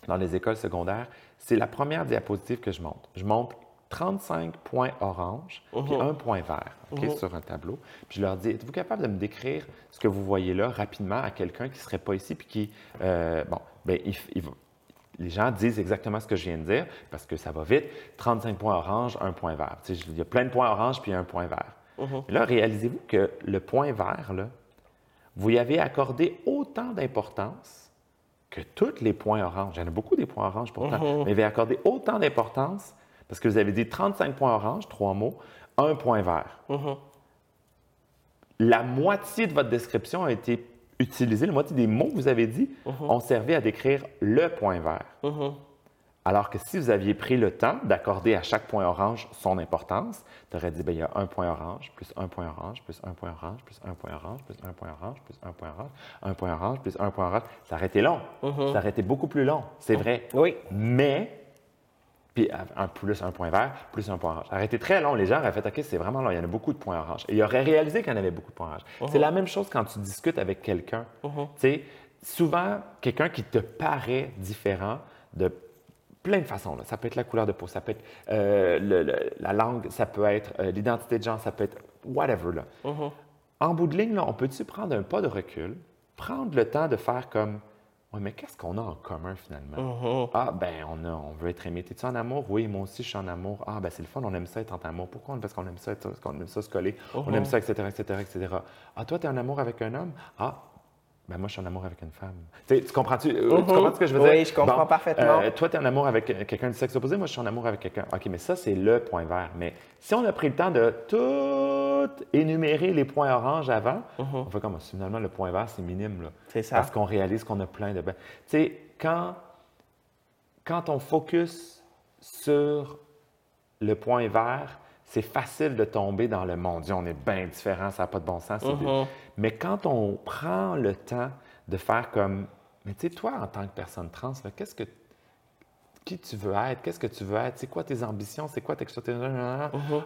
dans les écoles secondaires, c'est la première diapositive que je montre. Je montre 35 points orange puis un point vert ok, sur un tableau. Puis je leur dis, êtes-vous capable de me décrire ce que vous voyez là rapidement à quelqu'un qui ne serait pas ici puis qui, euh, bon, il, il va- les gens disent exactement ce que je viens de dire parce que ça va vite. 35 points orange, un point vert. Tu sais, il y a plein de points orange puis un point vert. Mais Là, réalisez-vous que le point vert, là, vous y avez accordé autant d'importance que tous les points orange. Il y en a beaucoup des points orange pourtant, mais vous avez accordé autant d'importance parce que vous avez dit 35 points orange, trois mots, un point vert. La moitié de votre description a été utilisée, la moitié des mots que vous avez dit ont servi à décrire le point vert. Alors que si vous aviez pris le temps d'accorder à chaque point orange son importance, tu aurais dit, ben, il y a un point orange, plus un point orange, plus un point orange, plus un point orange, plus un point orange, plus un point orange, un point orange, plus un point orange. Ça aurait été long. Ça aurait été beaucoup plus long, c'est vrai. Oui. Mais, puis un plus un point vert, plus un point orange. Ça aurait été très long. Les gens auraient fait, OK, c'est vraiment long, il y en a beaucoup de points orange. Et ils auraient réalisé qu'il y en avait beaucoup de points orange. C'est la même chose quand tu discutes avec quelqu'un. Tu sais, souvent, quelqu'un qui te paraît différent de plein de façons. là. Ça peut être la couleur de peau, ça peut être euh, le- le- la langue, ça peut être euh, l'identité de genre, ça peut être whatever. Là. En bout de ligne, là, on peut-tu prendre un pas de recul, prendre le temps de faire comme Ouais, mais qu'est-ce qu'on a en commun finalement? Mm-hmm. Ah, ben, on, a, on veut être aimé. T'es-tu en amour? Oui, moi aussi, je suis en amour. Ah, ben, c'est le fun, on aime ça être en amour. Pourquoi? Parce qu'on aime ça, être- qu'on aime ça se coller? On aime ça, etc., etc., etc. Ah, toi, t'es en amour avec un homme? Ah, ben, moi, je suis en amour avec une femme. Tu comprends-tu? euh, Tu comprends ce que je veux Mm-hmm. Oui, dire? je comprends parfaitement. euh, toi, tu es en amour avec euh, quelqu'un du sexe opposé, moi, je suis en amour avec quelqu'un. OK, mais ça, c'est le point vert. Mais si on a pris le temps de tout énumérer les points oranges avant, on fait comme finalement, le point vert, c'est minime. C'est ça. Parce qu'on réalise qu'on a plein de. ben- Tu sais, quand, quand on focus sur le point vert, c'est facile de tomber dans le mon Dieu, on est bien différents, ça n'a pas de bon sens. Mais quand on prend le temps de faire comme, mais tu sais, toi, en tant que personne trans, qu'est-ce que qui tu veux être, qu'est-ce que tu veux être, c'est quoi tes ambitions, c'est quoi tes...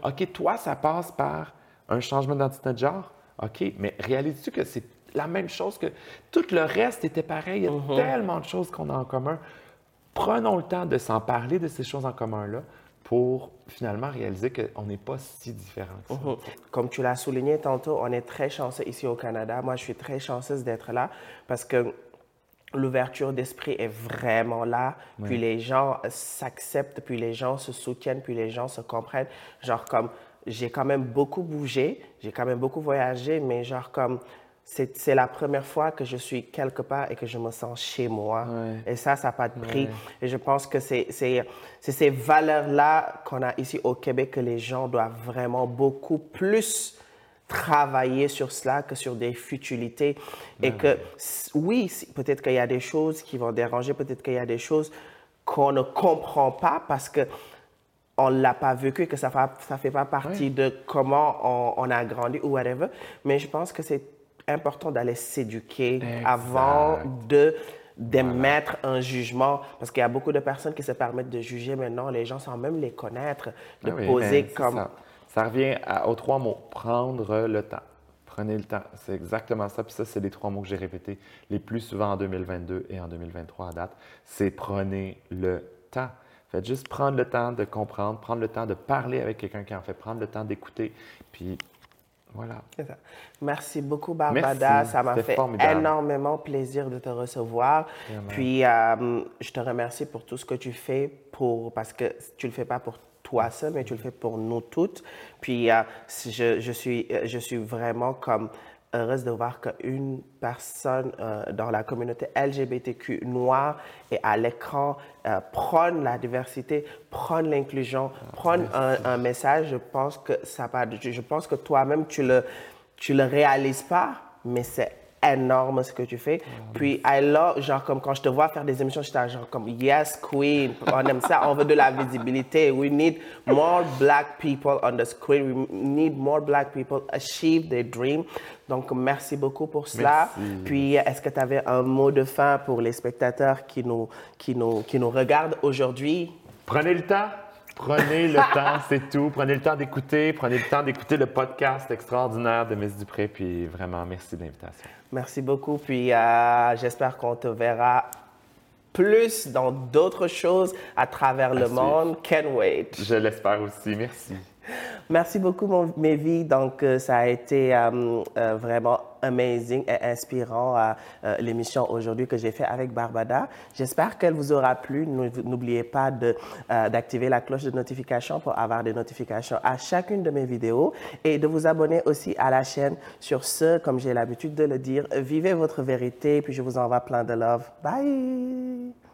OK, toi, ça passe par un changement d'identité de genre? OK, mais réalises-tu que c'est la même chose que tout le reste était pareil? Il y a tellement de choses qu'on a en commun. Prenons le temps de s'en parler de ces choses en commun-là pour finalement réaliser qu'on n'est pas si différents que ça. Mhm. Comme tu l'as souligné tantôt, on est très chanceux ici au Canada. Moi, je suis très chanceuse d'être là parce que l'ouverture d'esprit est vraiment là. Puis les gens s'acceptent, puis les gens se soutiennent, puis les gens se comprennent. Genre comme, j'ai quand même beaucoup bougé, j'ai quand même beaucoup voyagé, mais genre comme, c'est la première fois que je suis quelque part et que je me sens chez moi. Ouais. Et ça, ça n'a pas de prix. Et je pense que c'est c'est- c'est ces valeurs-là qu'on a ici au Québec que les gens doivent vraiment beaucoup plus travailler sur cela que sur des futilités. Et que, oui, peut-être qu'il y a des choses qui vont déranger, peut-être qu'il y a des choses qu'on ne comprend pas parce que on l'a pas vécu, que ça ne ça fait pas partie de comment on, on a grandi ou whatever. Mais je pense que c'est important d'aller s'éduquer avant de d'émettre un jugement, parce qu'il y a beaucoup de personnes qui se permettent de juger maintenant les gens sans même les connaître, de Ah oui, poser c'est comme... Ça, Ça revient à- aux trois mots. Prendre le temps. Prenez le temps. C'est exactement ça. Puis ça, c'est les trois mots que j'ai répétés les plus souvent en 2022 et en 2023 à date. C'est prenez le temps. Faites juste prendre le temps de comprendre, prendre le temps de parler avec quelqu'un qui en fait, prendre le temps d'écouter. Puis voilà. Ça. Merci beaucoup, Barbada. Merci. Ça m'a fait formidable. énormément plaisir de te recevoir. Puis, euh, je te remercie pour tout ce que tu fais, pour, parce que tu ne le fais pas pour toi seul, mais tu le fais pour nous toutes. Puis, euh, je, je, suis, euh, je suis vraiment comme heureuse de voir qu'une personne euh, dans la communauté LGBTQ noire et à l'écran euh, prône la diversité, prône l'inclusion, prône un, un message. Je pense que ça va. Je, je pense que toi-même tu le tu le réalises pas, mais c'est énorme ce que tu fais. Puis, I love, genre, comme quand je te vois faire des émissions, je suis genre comme, yes, queen, on aime ça, on veut de la visibilité. We need more black people on the screen. We need more black people achieve their dream. Donc, merci beaucoup pour cela. Merci. Puis, est-ce que tu avais un mot de fin pour les spectateurs qui nous, qui nous, qui nous regardent aujourd'hui? Prenez le temps. Prenez le temps, c'est tout. Prenez le temps d'écouter. Prenez le temps d'écouter le podcast extraordinaire de Miss Dupré. Puis vraiment, merci de l'invitation. Merci beaucoup. Puis euh, j'espère qu'on te verra plus dans d'autres choses à travers le suivre. monde. Can't wait. Je l'espère aussi. Merci. Merci beaucoup, mon, mes vies. Donc, euh, ça a été euh, euh, vraiment amazing et inspirant l'émission aujourd'hui que j'ai fait avec Barbada. J'espère qu'elle vous aura plu. Nou- N'oubliez pas d'activer la cloche de notification pour avoir des notifications à chacune de mes vidéos et de vous abonner aussi à la chaîne. Sur ce, comme j'ai l'habitude de le dire, vivez votre vérité. Puis je vous envoie plein de love. Bye!